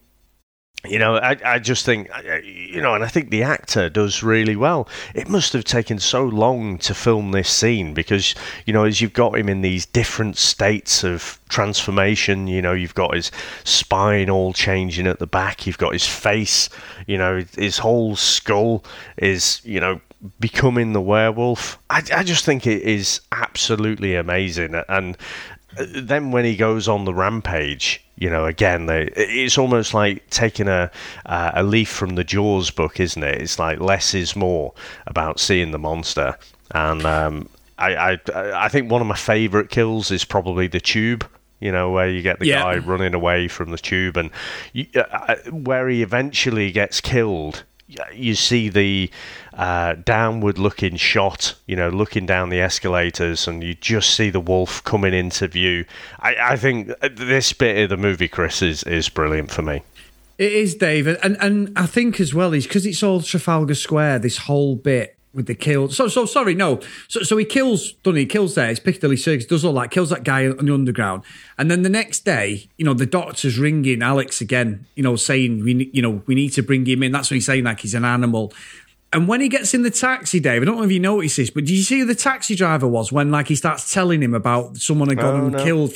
You know, I, I just think, you know, and I think the actor does really well. It must have taken so long to film this scene because, you know, as you've got him in these different states of transformation, you know, you've got his spine all changing at the back, you've got his face, you know, his whole skull is, you know, becoming the werewolf. I, I just think it is absolutely amazing. And then when he goes on the rampage, you know, again, they, it's almost like taking a uh, a leaf from the Jaws book, isn't it? It's like less is more about seeing the monster. And um, I, I I think one of my favourite kills is probably the tube. You know, where you get the Yeah. guy running away from the tube, and you, uh, where he eventually gets killed. You see the uh, downward looking shot, you know, looking down the escalators, and you just see the wolf coming into view. I, I think this bit of the movie, Chris, is, is brilliant for me. It is, David, and and I think as well is because it's all Trafalgar Square. This whole bit with the kill. So so sorry, no. So so he kills, doesn't he? he kills there. It's Piccadilly Circus. Does all that. Kills that guy on the underground, and then the next day, you know, the doctor's ringing Alex again. You know, saying we you know we need to bring him in. That's what he's saying, like he's an animal. And when he gets in the taxi, Dave, I don't know if you noticed this, but did you see who the taxi driver was when, like, he starts telling him about someone had gone Oh, and no. killed?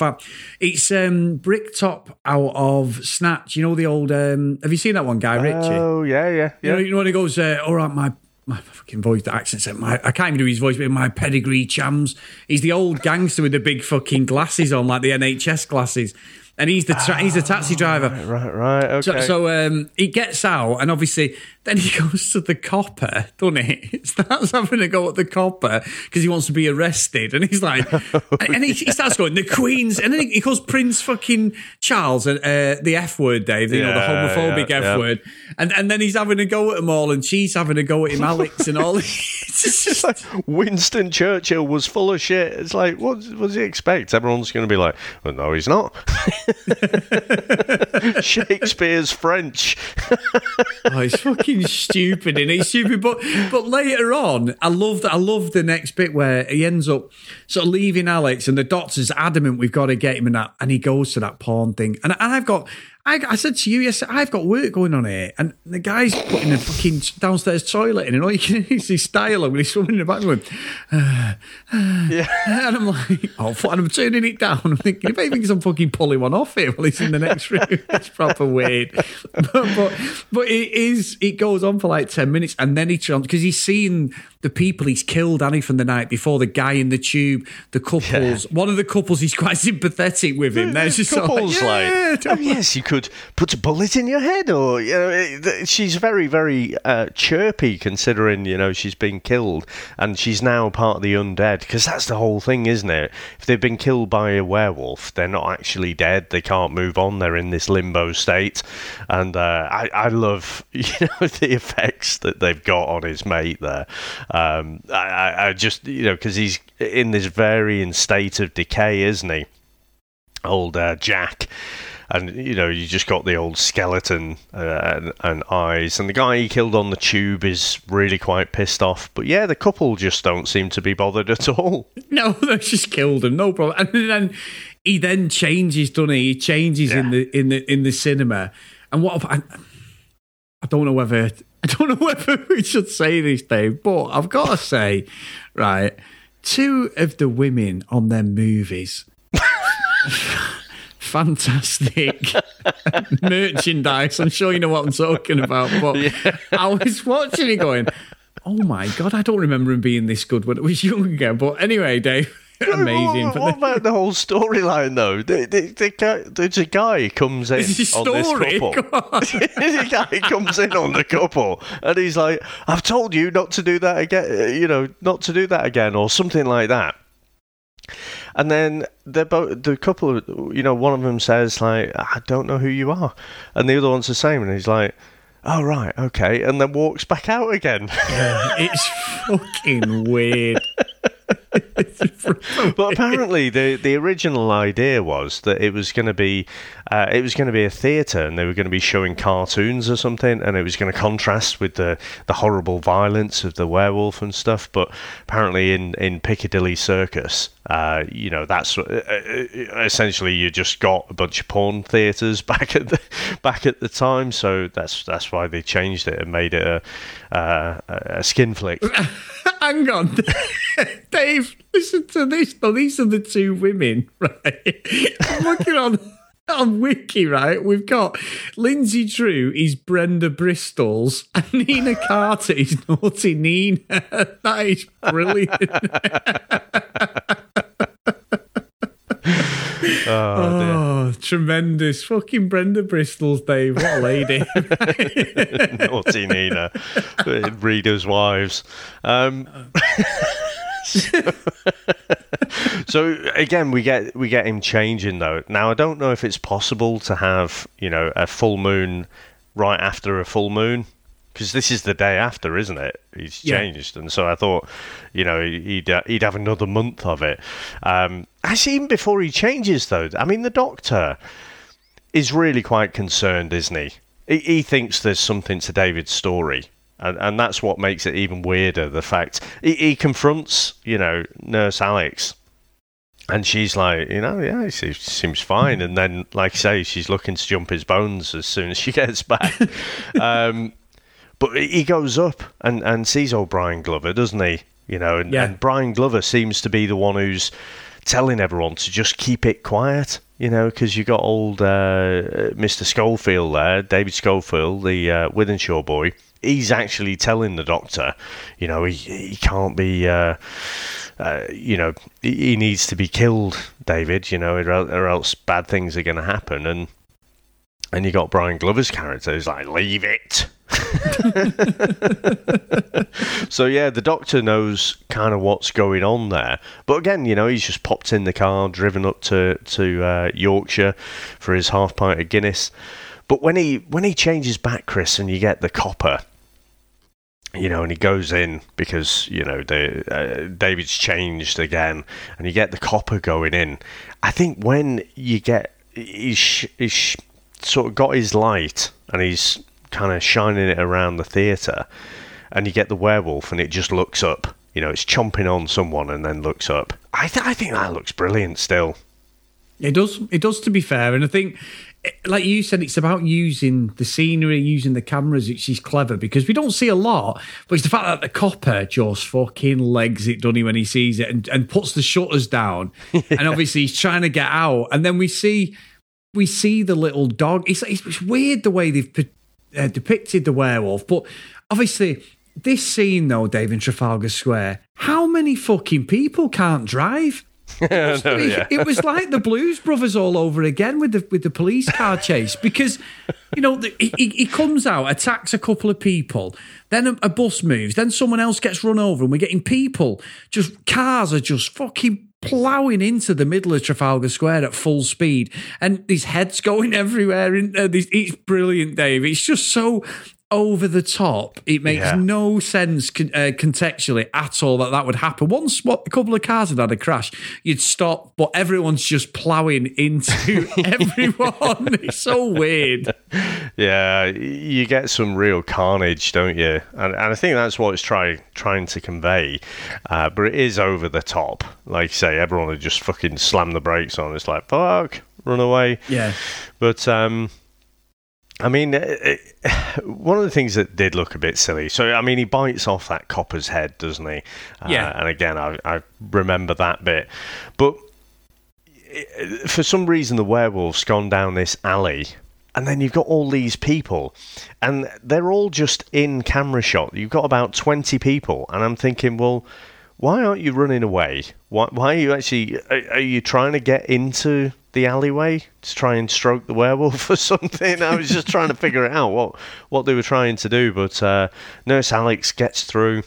It's um, Bricktop out of Snatch. You know the old. Um, have you seen that one, Guy Ritchie? Oh yeah, yeah, You know, you know when he goes, uh, all right, my my fucking voice, the accent said, my, I can't even do his voice, but my pedigree chums. He's the old gangster with the big fucking glasses on, like the NHS glasses. And he's the tra- he's the taxi driver. Right, right, okay. So, so um, he gets out, and obviously, then he <laughs> goes to the copper, doesn't he? <laughs> Starts having a go at the copper because he wants to be arrested, and he's like, <laughs> and, and he, he starts going the Queen's, and then he, calls Prince fucking Charles uh, the F word, Dave, you know, the homophobic yeah, F yeah. word, and and then he's having a go at them all, and she's having a go at him, Alex, and all. It's just- like Winston Churchill was full of shit. It's like, what, what does he expect? Everyone's going to be like, well, no, he's not. Shakespeare's French. Oh, it's fucking stupid, and it's stupid. But but later on, I love. I love the next bit where he ends up sort of leaving Alex, and the doctor's adamant we've got to get him, and that, and he goes to that porn thing, and, and I've got. I, I said to you yesterday, I've got work going on here, and the guy's putting a fucking downstairs toilet in, and all you can hear is his dialogue with his woman in the back uh, <sighs> yeah. and I'm like, oh, fuck, and I'm turning it down. I'm thinking, if he thinks I'm fucking pulling one off here while he's in the next room, <laughs> it's proper weird. <laughs> But, but, but it is, it goes on for like 10 minutes and then he trans, because he's seen the people he's killed, Annie, from the night before, the guy in the tube, the couples. One of the couples, he's quite <laughs> sympathetic with him. There's just sort of couples like, yeah, oh, yes, you could put a bullet in your head, or you know, she's very, very uh, chirpy considering you know she's been killed and she's now part of the undead because that's the whole thing, isn't it? If they've been killed by a werewolf, they're not actually dead. They can't move on. They're in this limbo state, and uh, I, I love <laughs> you know the effects that they've got on his mate there. Um, I, I, just you know because he's in this varying state of decay, isn't he? old uh, Jack. And you know, you just got the old skeleton uh, and, and eyes, and the guy he killed on the tube is really quite pissed off. But yeah, the couple just don't seem to be bothered at all. <laughs> No, they just killed him. No problem. And then he then changes, doesn't he? He changes in the in the in the cinema. And what I, I don't know whether I don't know <laughs> whether we should say this, Dave, but I've got to say, right, two of the women on their movies. <laughs> Fantastic <laughs> merchandise. I'm sure you know what I'm talking about. But I was watching it going, oh my God, I don't remember him being this good when I was younger. But anyway, Dave, <laughs> amazing. What, what about the whole storyline though? The, the, the there's a guy who comes in on this couple. <laughs> A <laughs> guy comes in on the couple, and he's like, "I've told you not to do that again. You know, not to do that again, or something like that." And then they're both the couple. You know, one of them says like, "I don't know who you are," and the other one's the same, and he's like. Oh right, okay, and then walks back out again. it's fucking weird. But apparently, the the original idea was that it was going to be uh, it was going to be a theatre, and they were going to be showing cartoons or something, and it was going to contrast with the the horrible violence of the werewolf and stuff. But apparently, in in Piccadilly Circus, uh, you know, that's uh, uh, essentially you just got a bunch of porn theatres <laughs> back at the back at the time, so that's that's why they changed it and made it a uh, a skin flick. <laughs> Hang on, <laughs> Dave. Listen to this. Now, these are the two women, right? I'm looking on <laughs> on Wiki, right? We've got Linzi Drew is Brenda Bristol's, <laughs> and Nina Carter is Naughty Nina. <laughs> that is brilliant. Oh, oh, tremendous! Fucking Brenda Bristol's, Dave. What a lady. Naughty Nina, readers' wives. Um, so again, we get we get him changing though. Now I don't know if it's possible to have you know a full moon right after a full moon. because this is the day after, isn't it? He's Yeah. changed, and so I thought, you know, he'd uh, he'd have another month of it. Um, actually, even before he changes, though, I mean, the Doctor is really quite concerned, isn't he? He, he thinks there's something to David's story. And, and that's what makes it even weirder. The fact he, he confronts, you know, Nurse Alex, and she's like, you know, yeah, he seems, seems fine. And then, like I say, she's looking to jump his bones as soon as <laughs> she gets back. um, but he goes up and, and sees old Brian Glover, doesn't he? You know, and, Yeah. and Brian Glover seems to be the one who's telling everyone to just keep it quiet. You know, because you got old uh, Mr. Schofield there, David Schofield, the uh, Wythenshawe boy. He's actually telling the doctor, you know, he he can't be. Uh, uh, you know, he needs to be killed, David. You know, or or else bad things are going to happen. And and you got Brian Glover's character who's like, leave it. <laughs> so yeah, the doctor knows kind of what's going on there. But again, you know, he's just popped in the car, driven up to to uh, Yorkshire for his half pint of Guinness. But when he when he changes back, Chris, and you get the copper, you know, and he goes in because you know the uh, David's changed again, and you get the copper going in. I think when you get he's, he's sort of got his light and he's kind of shining it around the theatre, and you get the werewolf and it just looks up. You know, it's chomping on someone and then looks up. I th- I think that looks brilliant still. It does. It does. To be fair, and I think, like you said, it's about using the scenery, using the cameras. Which is clever because we don't see a lot. But it's the fact that the copper just fucking legs it, doesn't he, when he sees it, and, and puts the shutters down. <laughs> and obviously he's trying to get out, and then we see we see the little dog. It's it's, it's weird the way they've uh, depicted the werewolf, but obviously. This scene, though, Dave, in Trafalgar Square, how many fucking people can't drive? <laughs> No, yeah. It was like the Blues Brothers all over again with the with the police car chase because you know the, he, he- he comes out, attacks a couple of people, then a, a bus moves, then someone else gets run over, and we're getting people just cars are just fucking plowing into the middle of Trafalgar Square at full speed, and these heads going <laughs> everywhere. In uh, these, it's brilliant, Dave. It's just so over the top. It makes Yeah. no sense con- uh, contextually at all that that would happen. Once what, a couple of cars had had a crash, you'd stop, but everyone's just ploughing <laughs> into everyone. <laughs> It's so weird. Yeah, you get some real carnage, don't you? And, and I think that's what it's try, trying to convey. Uh, but it is over the top. Like you say, everyone would just fucking slam the brakes on. It's like, fuck, run away. Yeah. But, um, I mean, it, it- one of the things that did look a bit silly. So, I mean, he bites off that copper's head, doesn't he? Uh, Yeah. And again, I, I remember that bit. But uh, for some reason, the werewolf's gone down this alley. And then you've got all these people, and they're all just in camera shot. You've got about 20 people, and I'm thinking, well, why aren't you running away? Why, why are you actually. Are, are you trying to get into the alleyway to try and stroke the werewolf <laughs> or something? I was just trying to figure it out what, what they were trying to do. But uh, Nurse Alex gets through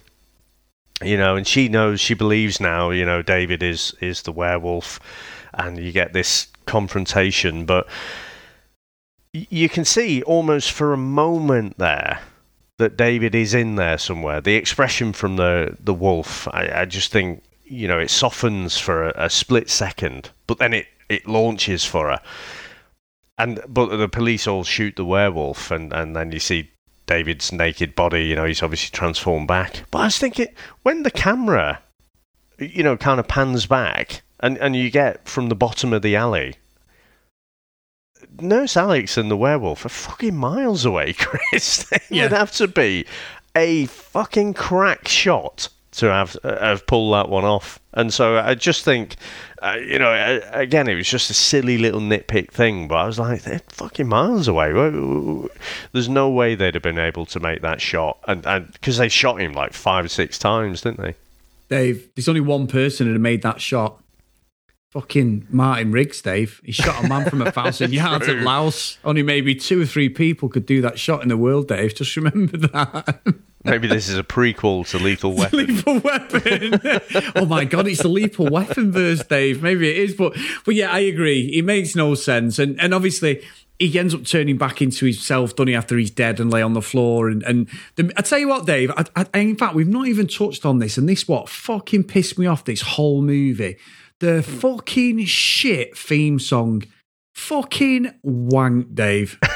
you know, and she knows, she believes now, you know, David is is the werewolf, and you get this confrontation. But you can see almost for a moment there that David is in there somewhere. The expression from the the wolf, I, I just think, you know, it softens for a, a split second, but then it it launches for her. And but the police all shoot the werewolf, and and then you see David's naked body. You know, he's obviously transformed back. But I was thinking when the camera, you know, kind of pans back, and and you get from the bottom of the alley. Nurse Alex and the werewolf are fucking miles away, <laughs> Chris. They Yeah. would have to be a fucking crack shot to have uh, have pulled that one off. And so I just think, uh, you know, uh, again, it was just a silly little nitpick thing, but I was like, they're fucking miles away. There's no way they'd have been able to make that shot, and and because they shot him like five or six times, didn't they? Dave, there's only one person who'd have made that shot. Fucking Martin Riggs, Dave. He shot a man from a thousand <laughs> yards at. Laos. Only maybe two or three people could do that shot in the world, Dave. Just remember that. <laughs> Maybe this is a prequel to Lethal Weapon. <laughs> lethal weapon. <laughs> oh my god, it's the lethal weapon verse, Dave. Maybe it is, but but yeah, I agree. It makes no sense, and and obviously he ends up turning back into himself, doesn't he, after he's dead and lay on the floor. And, and the, I tell you what, Dave, I, I, in fact, we've not even touched on this, and this what fucking pissed me off this whole movie. The fucking shit theme song. Fucking wank, Dave. <laughs>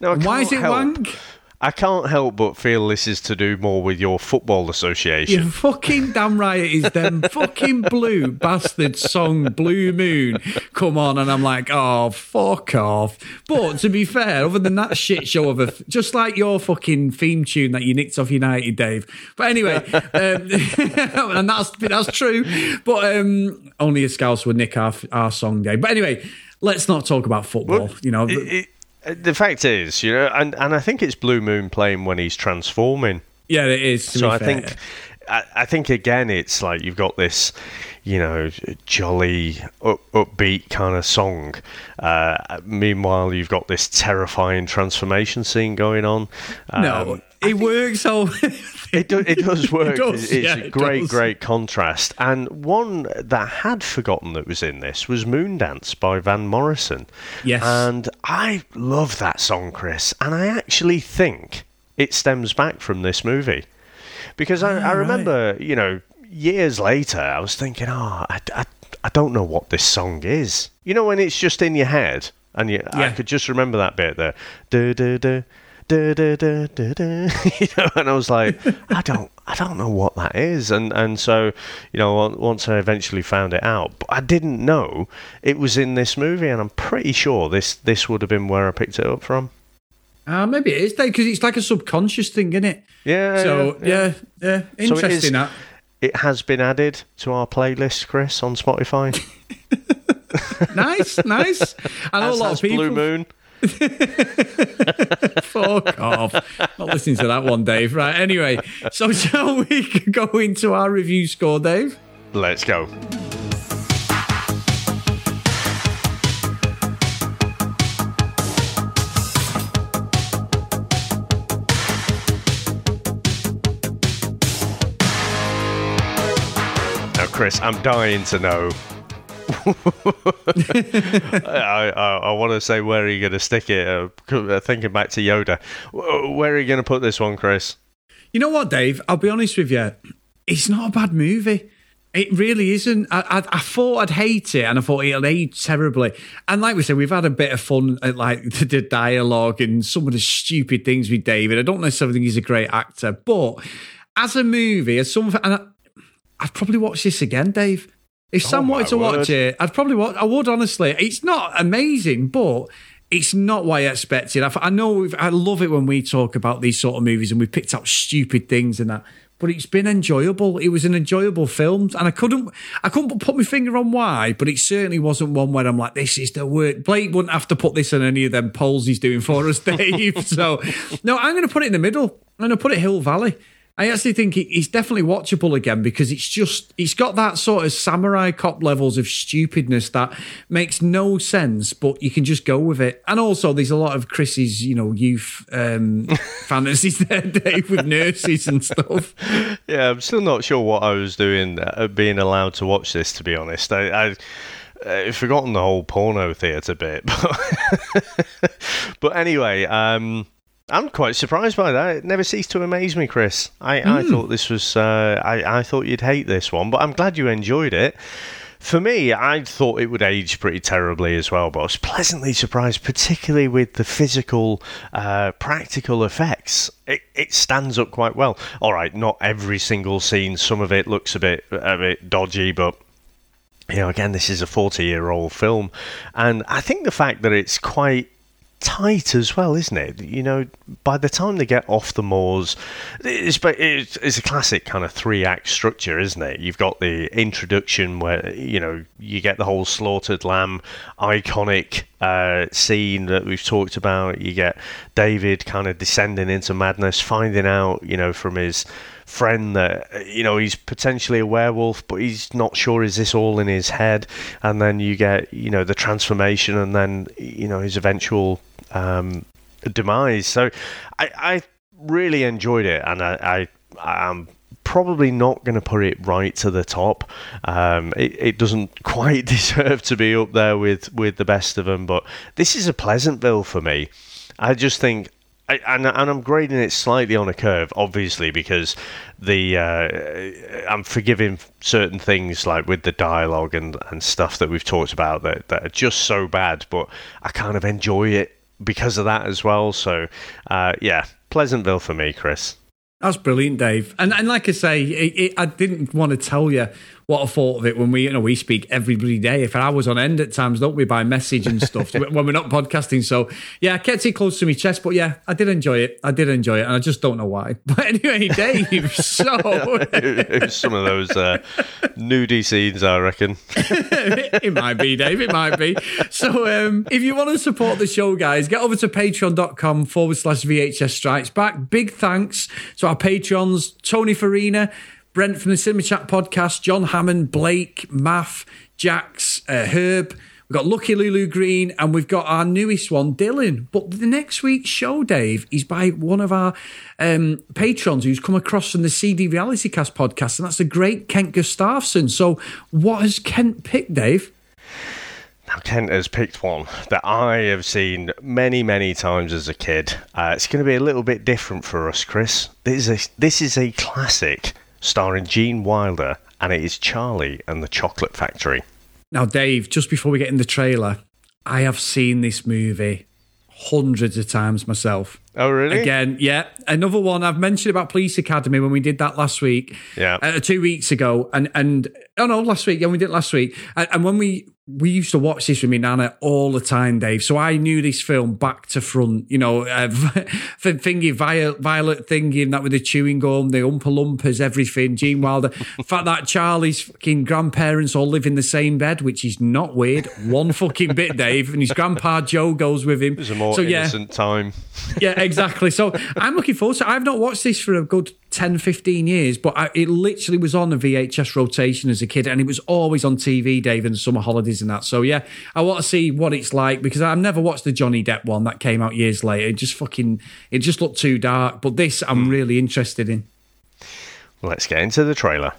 No, I Why is it help. wank? I can't help but feel this is to do more with your football association. You fucking damn right it is them <laughs> fucking blue bastard song Blue Moon come on and I'm like oh fuck off. But to be fair other than that shit show of a just like your fucking theme tune that you nicked off United Dave. But anyway um, <laughs> and that's that's true. But um, only a scouse would nick our, our song Dave. But anyway let's not talk about football you know. It- it- the fact is, you know, and, and I think it's Blue Moon playing when he's transforming. yeah it is so I fair. think, I, I think again, it's like you've got this, you know, jolly, up, upbeat kind of song. Uh, meanwhile, you've got this terrifying transformation scene going on. no Um, it works so <laughs> it, do, it does work. does, it's yeah, a it great, does. great contrast. And one that I had forgotten that was in this was Moondance by Van Morrison. Yes. And I love that song, Chris. And I actually think it stems back from this movie. Because I, I Ah, right. remember, you know, years later, I was thinking, oh, I, I, I don't know what this song is. You know, when it's just in your head, and you, I could just remember that bit there. Du, du, du, <laughs> you know, and I was like, I don't, I don't know what that is, and and so, you know, once I eventually found it out, but I didn't know it was in this movie, and I'm pretty sure this this would have been where I picked it up from. Ah, maybe it is, because it's like a subconscious thing, isn't it? Yeah. So yeah, yeah, So it is- interesting. that It has been added to our playlist, Chris, on Spotify. <laughs> nice, nice. I know As a lot of people. Blue Moon. <laughs> Fuck off! Not listening to that one, Dave. Right. Anyway, so <laughs> shall we go into our review score, Dave? Let's go. Now, Chris, I'm dying to know. I, I, I want to say where are you going to stick it? Uh, uh, thinking back to Yoda, uh, where are you going to put this one, Chris? You know what, Dave? I'll be honest with you. It's not a bad movie. It really isn't. I, I, I thought I'd hate it, and I thought it'll age terribly. And like we said, we've had a bit of fun at like <laughs> the, the dialogue and some of the stupid things with David. I don't necessarily think he's a great actor, but as a movie, as some, and I, I'd probably watch this again, Dave. If Sam Oh, my wanted to watch it, I'd probably watch. I would honestly. It's not amazing, but it's not what I expected. I, I know we've, I love it when we talk about these sort of movies and we picked out stupid things and that. But it's been enjoyable. It was an enjoyable film, and I couldn't, I couldn't put my finger on why. But it certainly wasn't one where I'm like, "This is the worst." Blake wouldn't have to put this on any of them polls he's doing for us, <laughs> Dave. so, no, I'm going to put it in the middle. I'm going to put it Hill Valley. I actually think it's definitely watchable again because it's just it's got that sort of samurai cop levels of stupidness that makes no sense, but you can just go with it. And also, there's a lot of Chris's you know youth um, <laughs> fantasies there, Dave, with nurses and stuff. Yeah, I'm still not sure what I was doing uh, being allowed to watch this. To be honest, I. I I've forgotten the whole porno theatre bit, <laughs> but, but anyway, um, I'm quite surprised by that. It never ceased to amaze me, Chris. I, I thought this was, uh, I, I thought you'd hate this one, but I'm glad you enjoyed it. For me, I thought it would age pretty terribly as well, but I was pleasantly surprised, particularly with the physical, uh, practical effects. It, it stands up quite well. All right, not every single scene. Some of it looks a bit a bit dodgy, but you know, again, this is a 40 year old film. And I think the fact that it's quite tight as well, isn't it? You know, by the time they get off the moors, it's, it's, a classic kind of three act structure, isn't it? You've got the introduction where, you know, you get the whole slaughtered lamb iconic uh, scene that we've talked about. You get David kind of descending into madness, finding out, you know, from his friend that you know he's potentially a werewolf but he's not sure is this all in his head and then you get you know the transformation and then you know his eventual um, demise so I, I really enjoyed it and I, I I'm probably not going to put it right to the top. Um, it, it doesn't <laughs> quite <laughs> deserve to be up there with, with the best of them, but this is a Pleasantville for me. I just think I, and, and I'm grading it slightly on a curve, obviously, because the uh, I'm forgiving certain things like with the dialogue and, and stuff that we've talked about that, that are just so bad, but I kind of enjoy it because of that as well. So, uh, yeah, Pleasantville for me, Chris. That's brilliant, Dave. And and like I say, it, it, I didn't want to tell you what I thought of it when we, you know, we speak every day. If I was on end at times, don't we, by message and stuff <laughs> when we're not podcasting. So yeah, I kept it close to my chest, but yeah, I did enjoy it. I did enjoy it, and I just don't know why. <laughs> But anyway, Dave, <laughs> so it was some of those uh, nudie scenes, I reckon. it might be, Dave. It might be. So um, if you want to support the show, guys, get over to patreon.com forward slash VHS Strikes Back. Big thanks to our patrons, Tony Farina. Brent from the Cinema Chat podcast, John Hammond, Blake, Math, Jax, uh, Herb. We've got Lucky Lulu Green, and we've got our newest one, Dylan. But the next week's show, Dave, is by one of our um, patrons who's come across from the CD Reality Cast podcast, and that's the great Kent Gustafson. So, what has Kent picked, Dave? Now, Kent has picked one that I have seen many, many times as a kid. Uh, it's going to be a little bit different for us, Chris. This is a, this is a classic starring Gene Wilder, and it is Charlie and the Chocolate Factory. Now, Dave, just before we get in the trailer, I have seen this movie hundreds of times myself. Oh, really? Again, yeah. Another one I've mentioned about Police Academy when we did that last week. Yeah. Uh, two weeks ago. And, and, oh no, last week. Yeah, we did it last week. And, and when we, we used to watch this with me nana all the time, Dave. So I knew this film back to front. You know, uh, <laughs> thingy, violet, violet thingy, and that with the chewing gum, the Oompa Loompas, everything. Gene Wilder. <laughs> In fact, that Charlie's fucking grandparents all live in the same bed, which is not weird. One fucking bit, Dave, and his grandpa Joe goes with him. It was a more so, innocent yeah, time. yeah, exactly. So I'm looking forward to. I've not watched this for a good 10, 15 years, but I, it literally was on a VHS rotation as a kid, and it was always on TV, Dave, in the summer holidays and that. So yeah, I want to see what it's like because I've never watched the Johnny Depp one that came out years later. It just fucking, it just looked too dark. But this, I'm hmm. really interested in. Let's get into the trailer.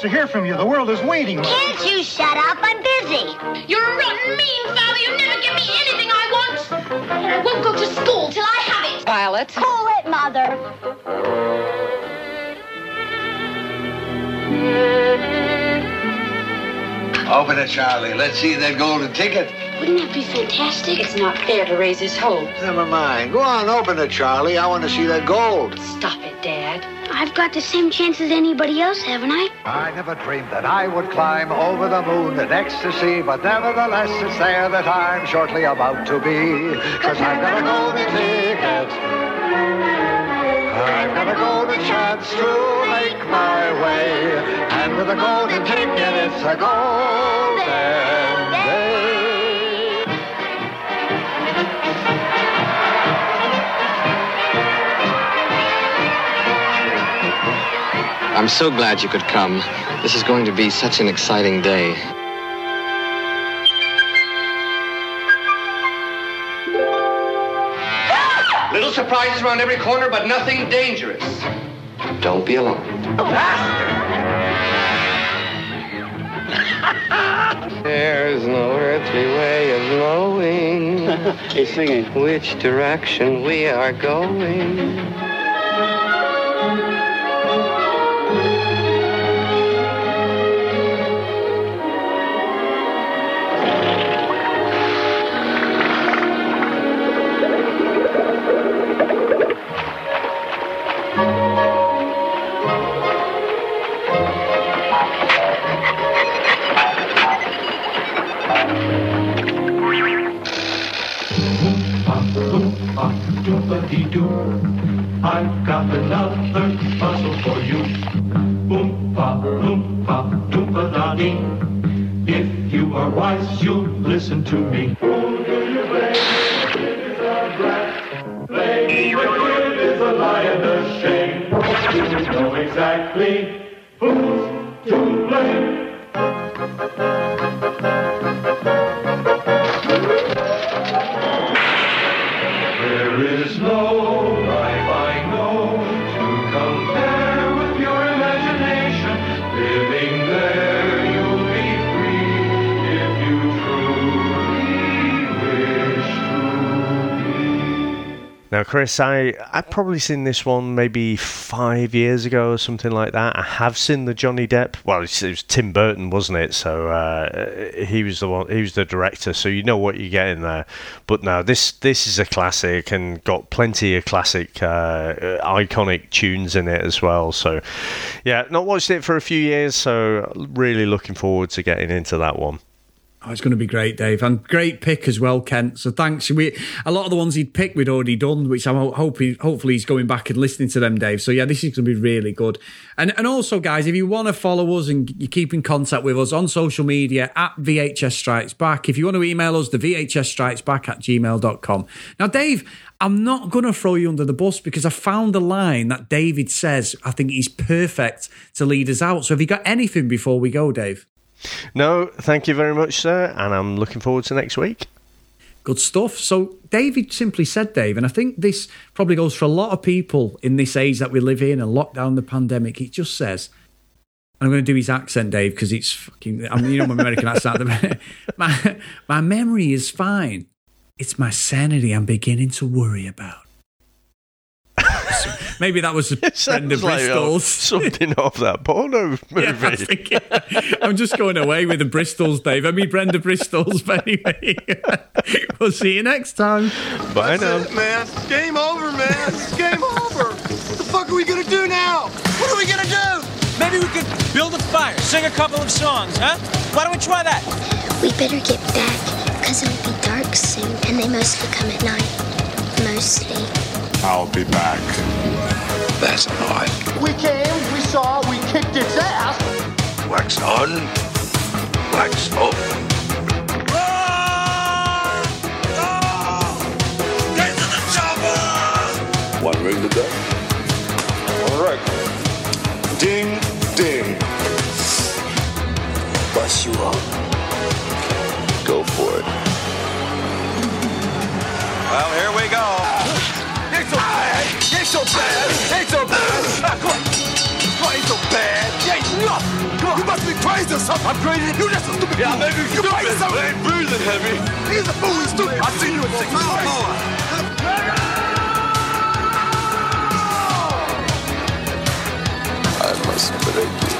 Wants to hear from you. The world is waiting. Can't you shut up? I'm busy. You're a rotten, mean father. You never give me anything I want. And I won't go to school till I have it. Violet. Cool it, Mother. Open it, Charlie. Let's see that golden ticket. Wouldn't that be fantastic? It's not fair to raise his hopes. Never mind. Go on, open it, Charlie. I want to see that gold. Stop it, Dad. I've got the same chance as anybody else, haven't I? I never dreamed that I would climb over the moon in ecstasy, but nevertheless it's there that I'm shortly about to be. Cause I've got a golden ticket. I've got a golden chance to make my way. And with a golden ticket, it's a golden I'm so glad you could come. This is going to be such an exciting day. Little surprises around every corner, but nothing dangerous. Don't be alarmed. <laughs> There's no earthly way of knowing <laughs> He's singing. which direction we are going. To me. Who do you blame? It is a brat. Playing kid is a lie and a shame. You know exactly Chris, I I've probably seen this one maybe five years ago or something like that. I have seen the Johnny Depp. Well, it was Tim Burton, wasn't it? So uh, he was the one. He was the director. So you know what you get in there. But no, this this is a classic and got plenty of classic, uh, iconic tunes in it as well. So yeah, not watched it for a few years. So really looking forward to getting into that one. Oh, it's going to be great, Dave, and great pick as well, Kent. So thanks. We a lot of the ones he'd picked we'd already done, which I'm hoping hopefully he's going back and listening to them, Dave. So yeah, this is going to be really good. And and also, guys, if you want to follow us and you keep in contact with us on social media at VHS Strikes Back, if you want to email us, the VHS Strikes Back at gmail.com. Now, Dave, I'm not going to throw you under the bus because I found a line that David says. I think he's perfect to lead us out. So have you got anything before we go, Dave? No, thank you very much, sir, and I'm looking forward to next week. Good stuff. So, David simply said, Dave, and I think this probably goes for a lot of people in this age that we live in and lockdown, the pandemic. It just says, I'm going to do his accent, Dave, because it's fucking, I mean, you know, my American accent. <laughs> my, my memory is fine. It's my sanity I'm beginning to worry about. Maybe that was Brenda <laughs> like, uh, Bristol's. oh, something off that porno movie. <laughs> Yeah, I think, <laughs> I'm just going away with the Bristols, Dave. I mean, Brenda Bristols, but anyway. we'll see you next time. Bye That's now. it, man. Game over, man. It's game over. What the fuck are we gonna do now? What are we gonna do? Maybe we could build a fire, sing a couple of songs, huh? Why don't we try that? We better get back, because it'll be dark soon, and they mostly come at night. Mostly. I'll be back. That's odd. We came, we saw, we kicked its ass. Wax on, wax off. One ring to go. All right. Ding, ding. Bust you up. Go for it. Well, here we go. Must be crazy or something. I'm crazy. You just a stupid Yeah, fool. maybe you stupid, crazy but something. ain't breathing heavy. He's a fool. He's stupid. I seen you at six. I must break you.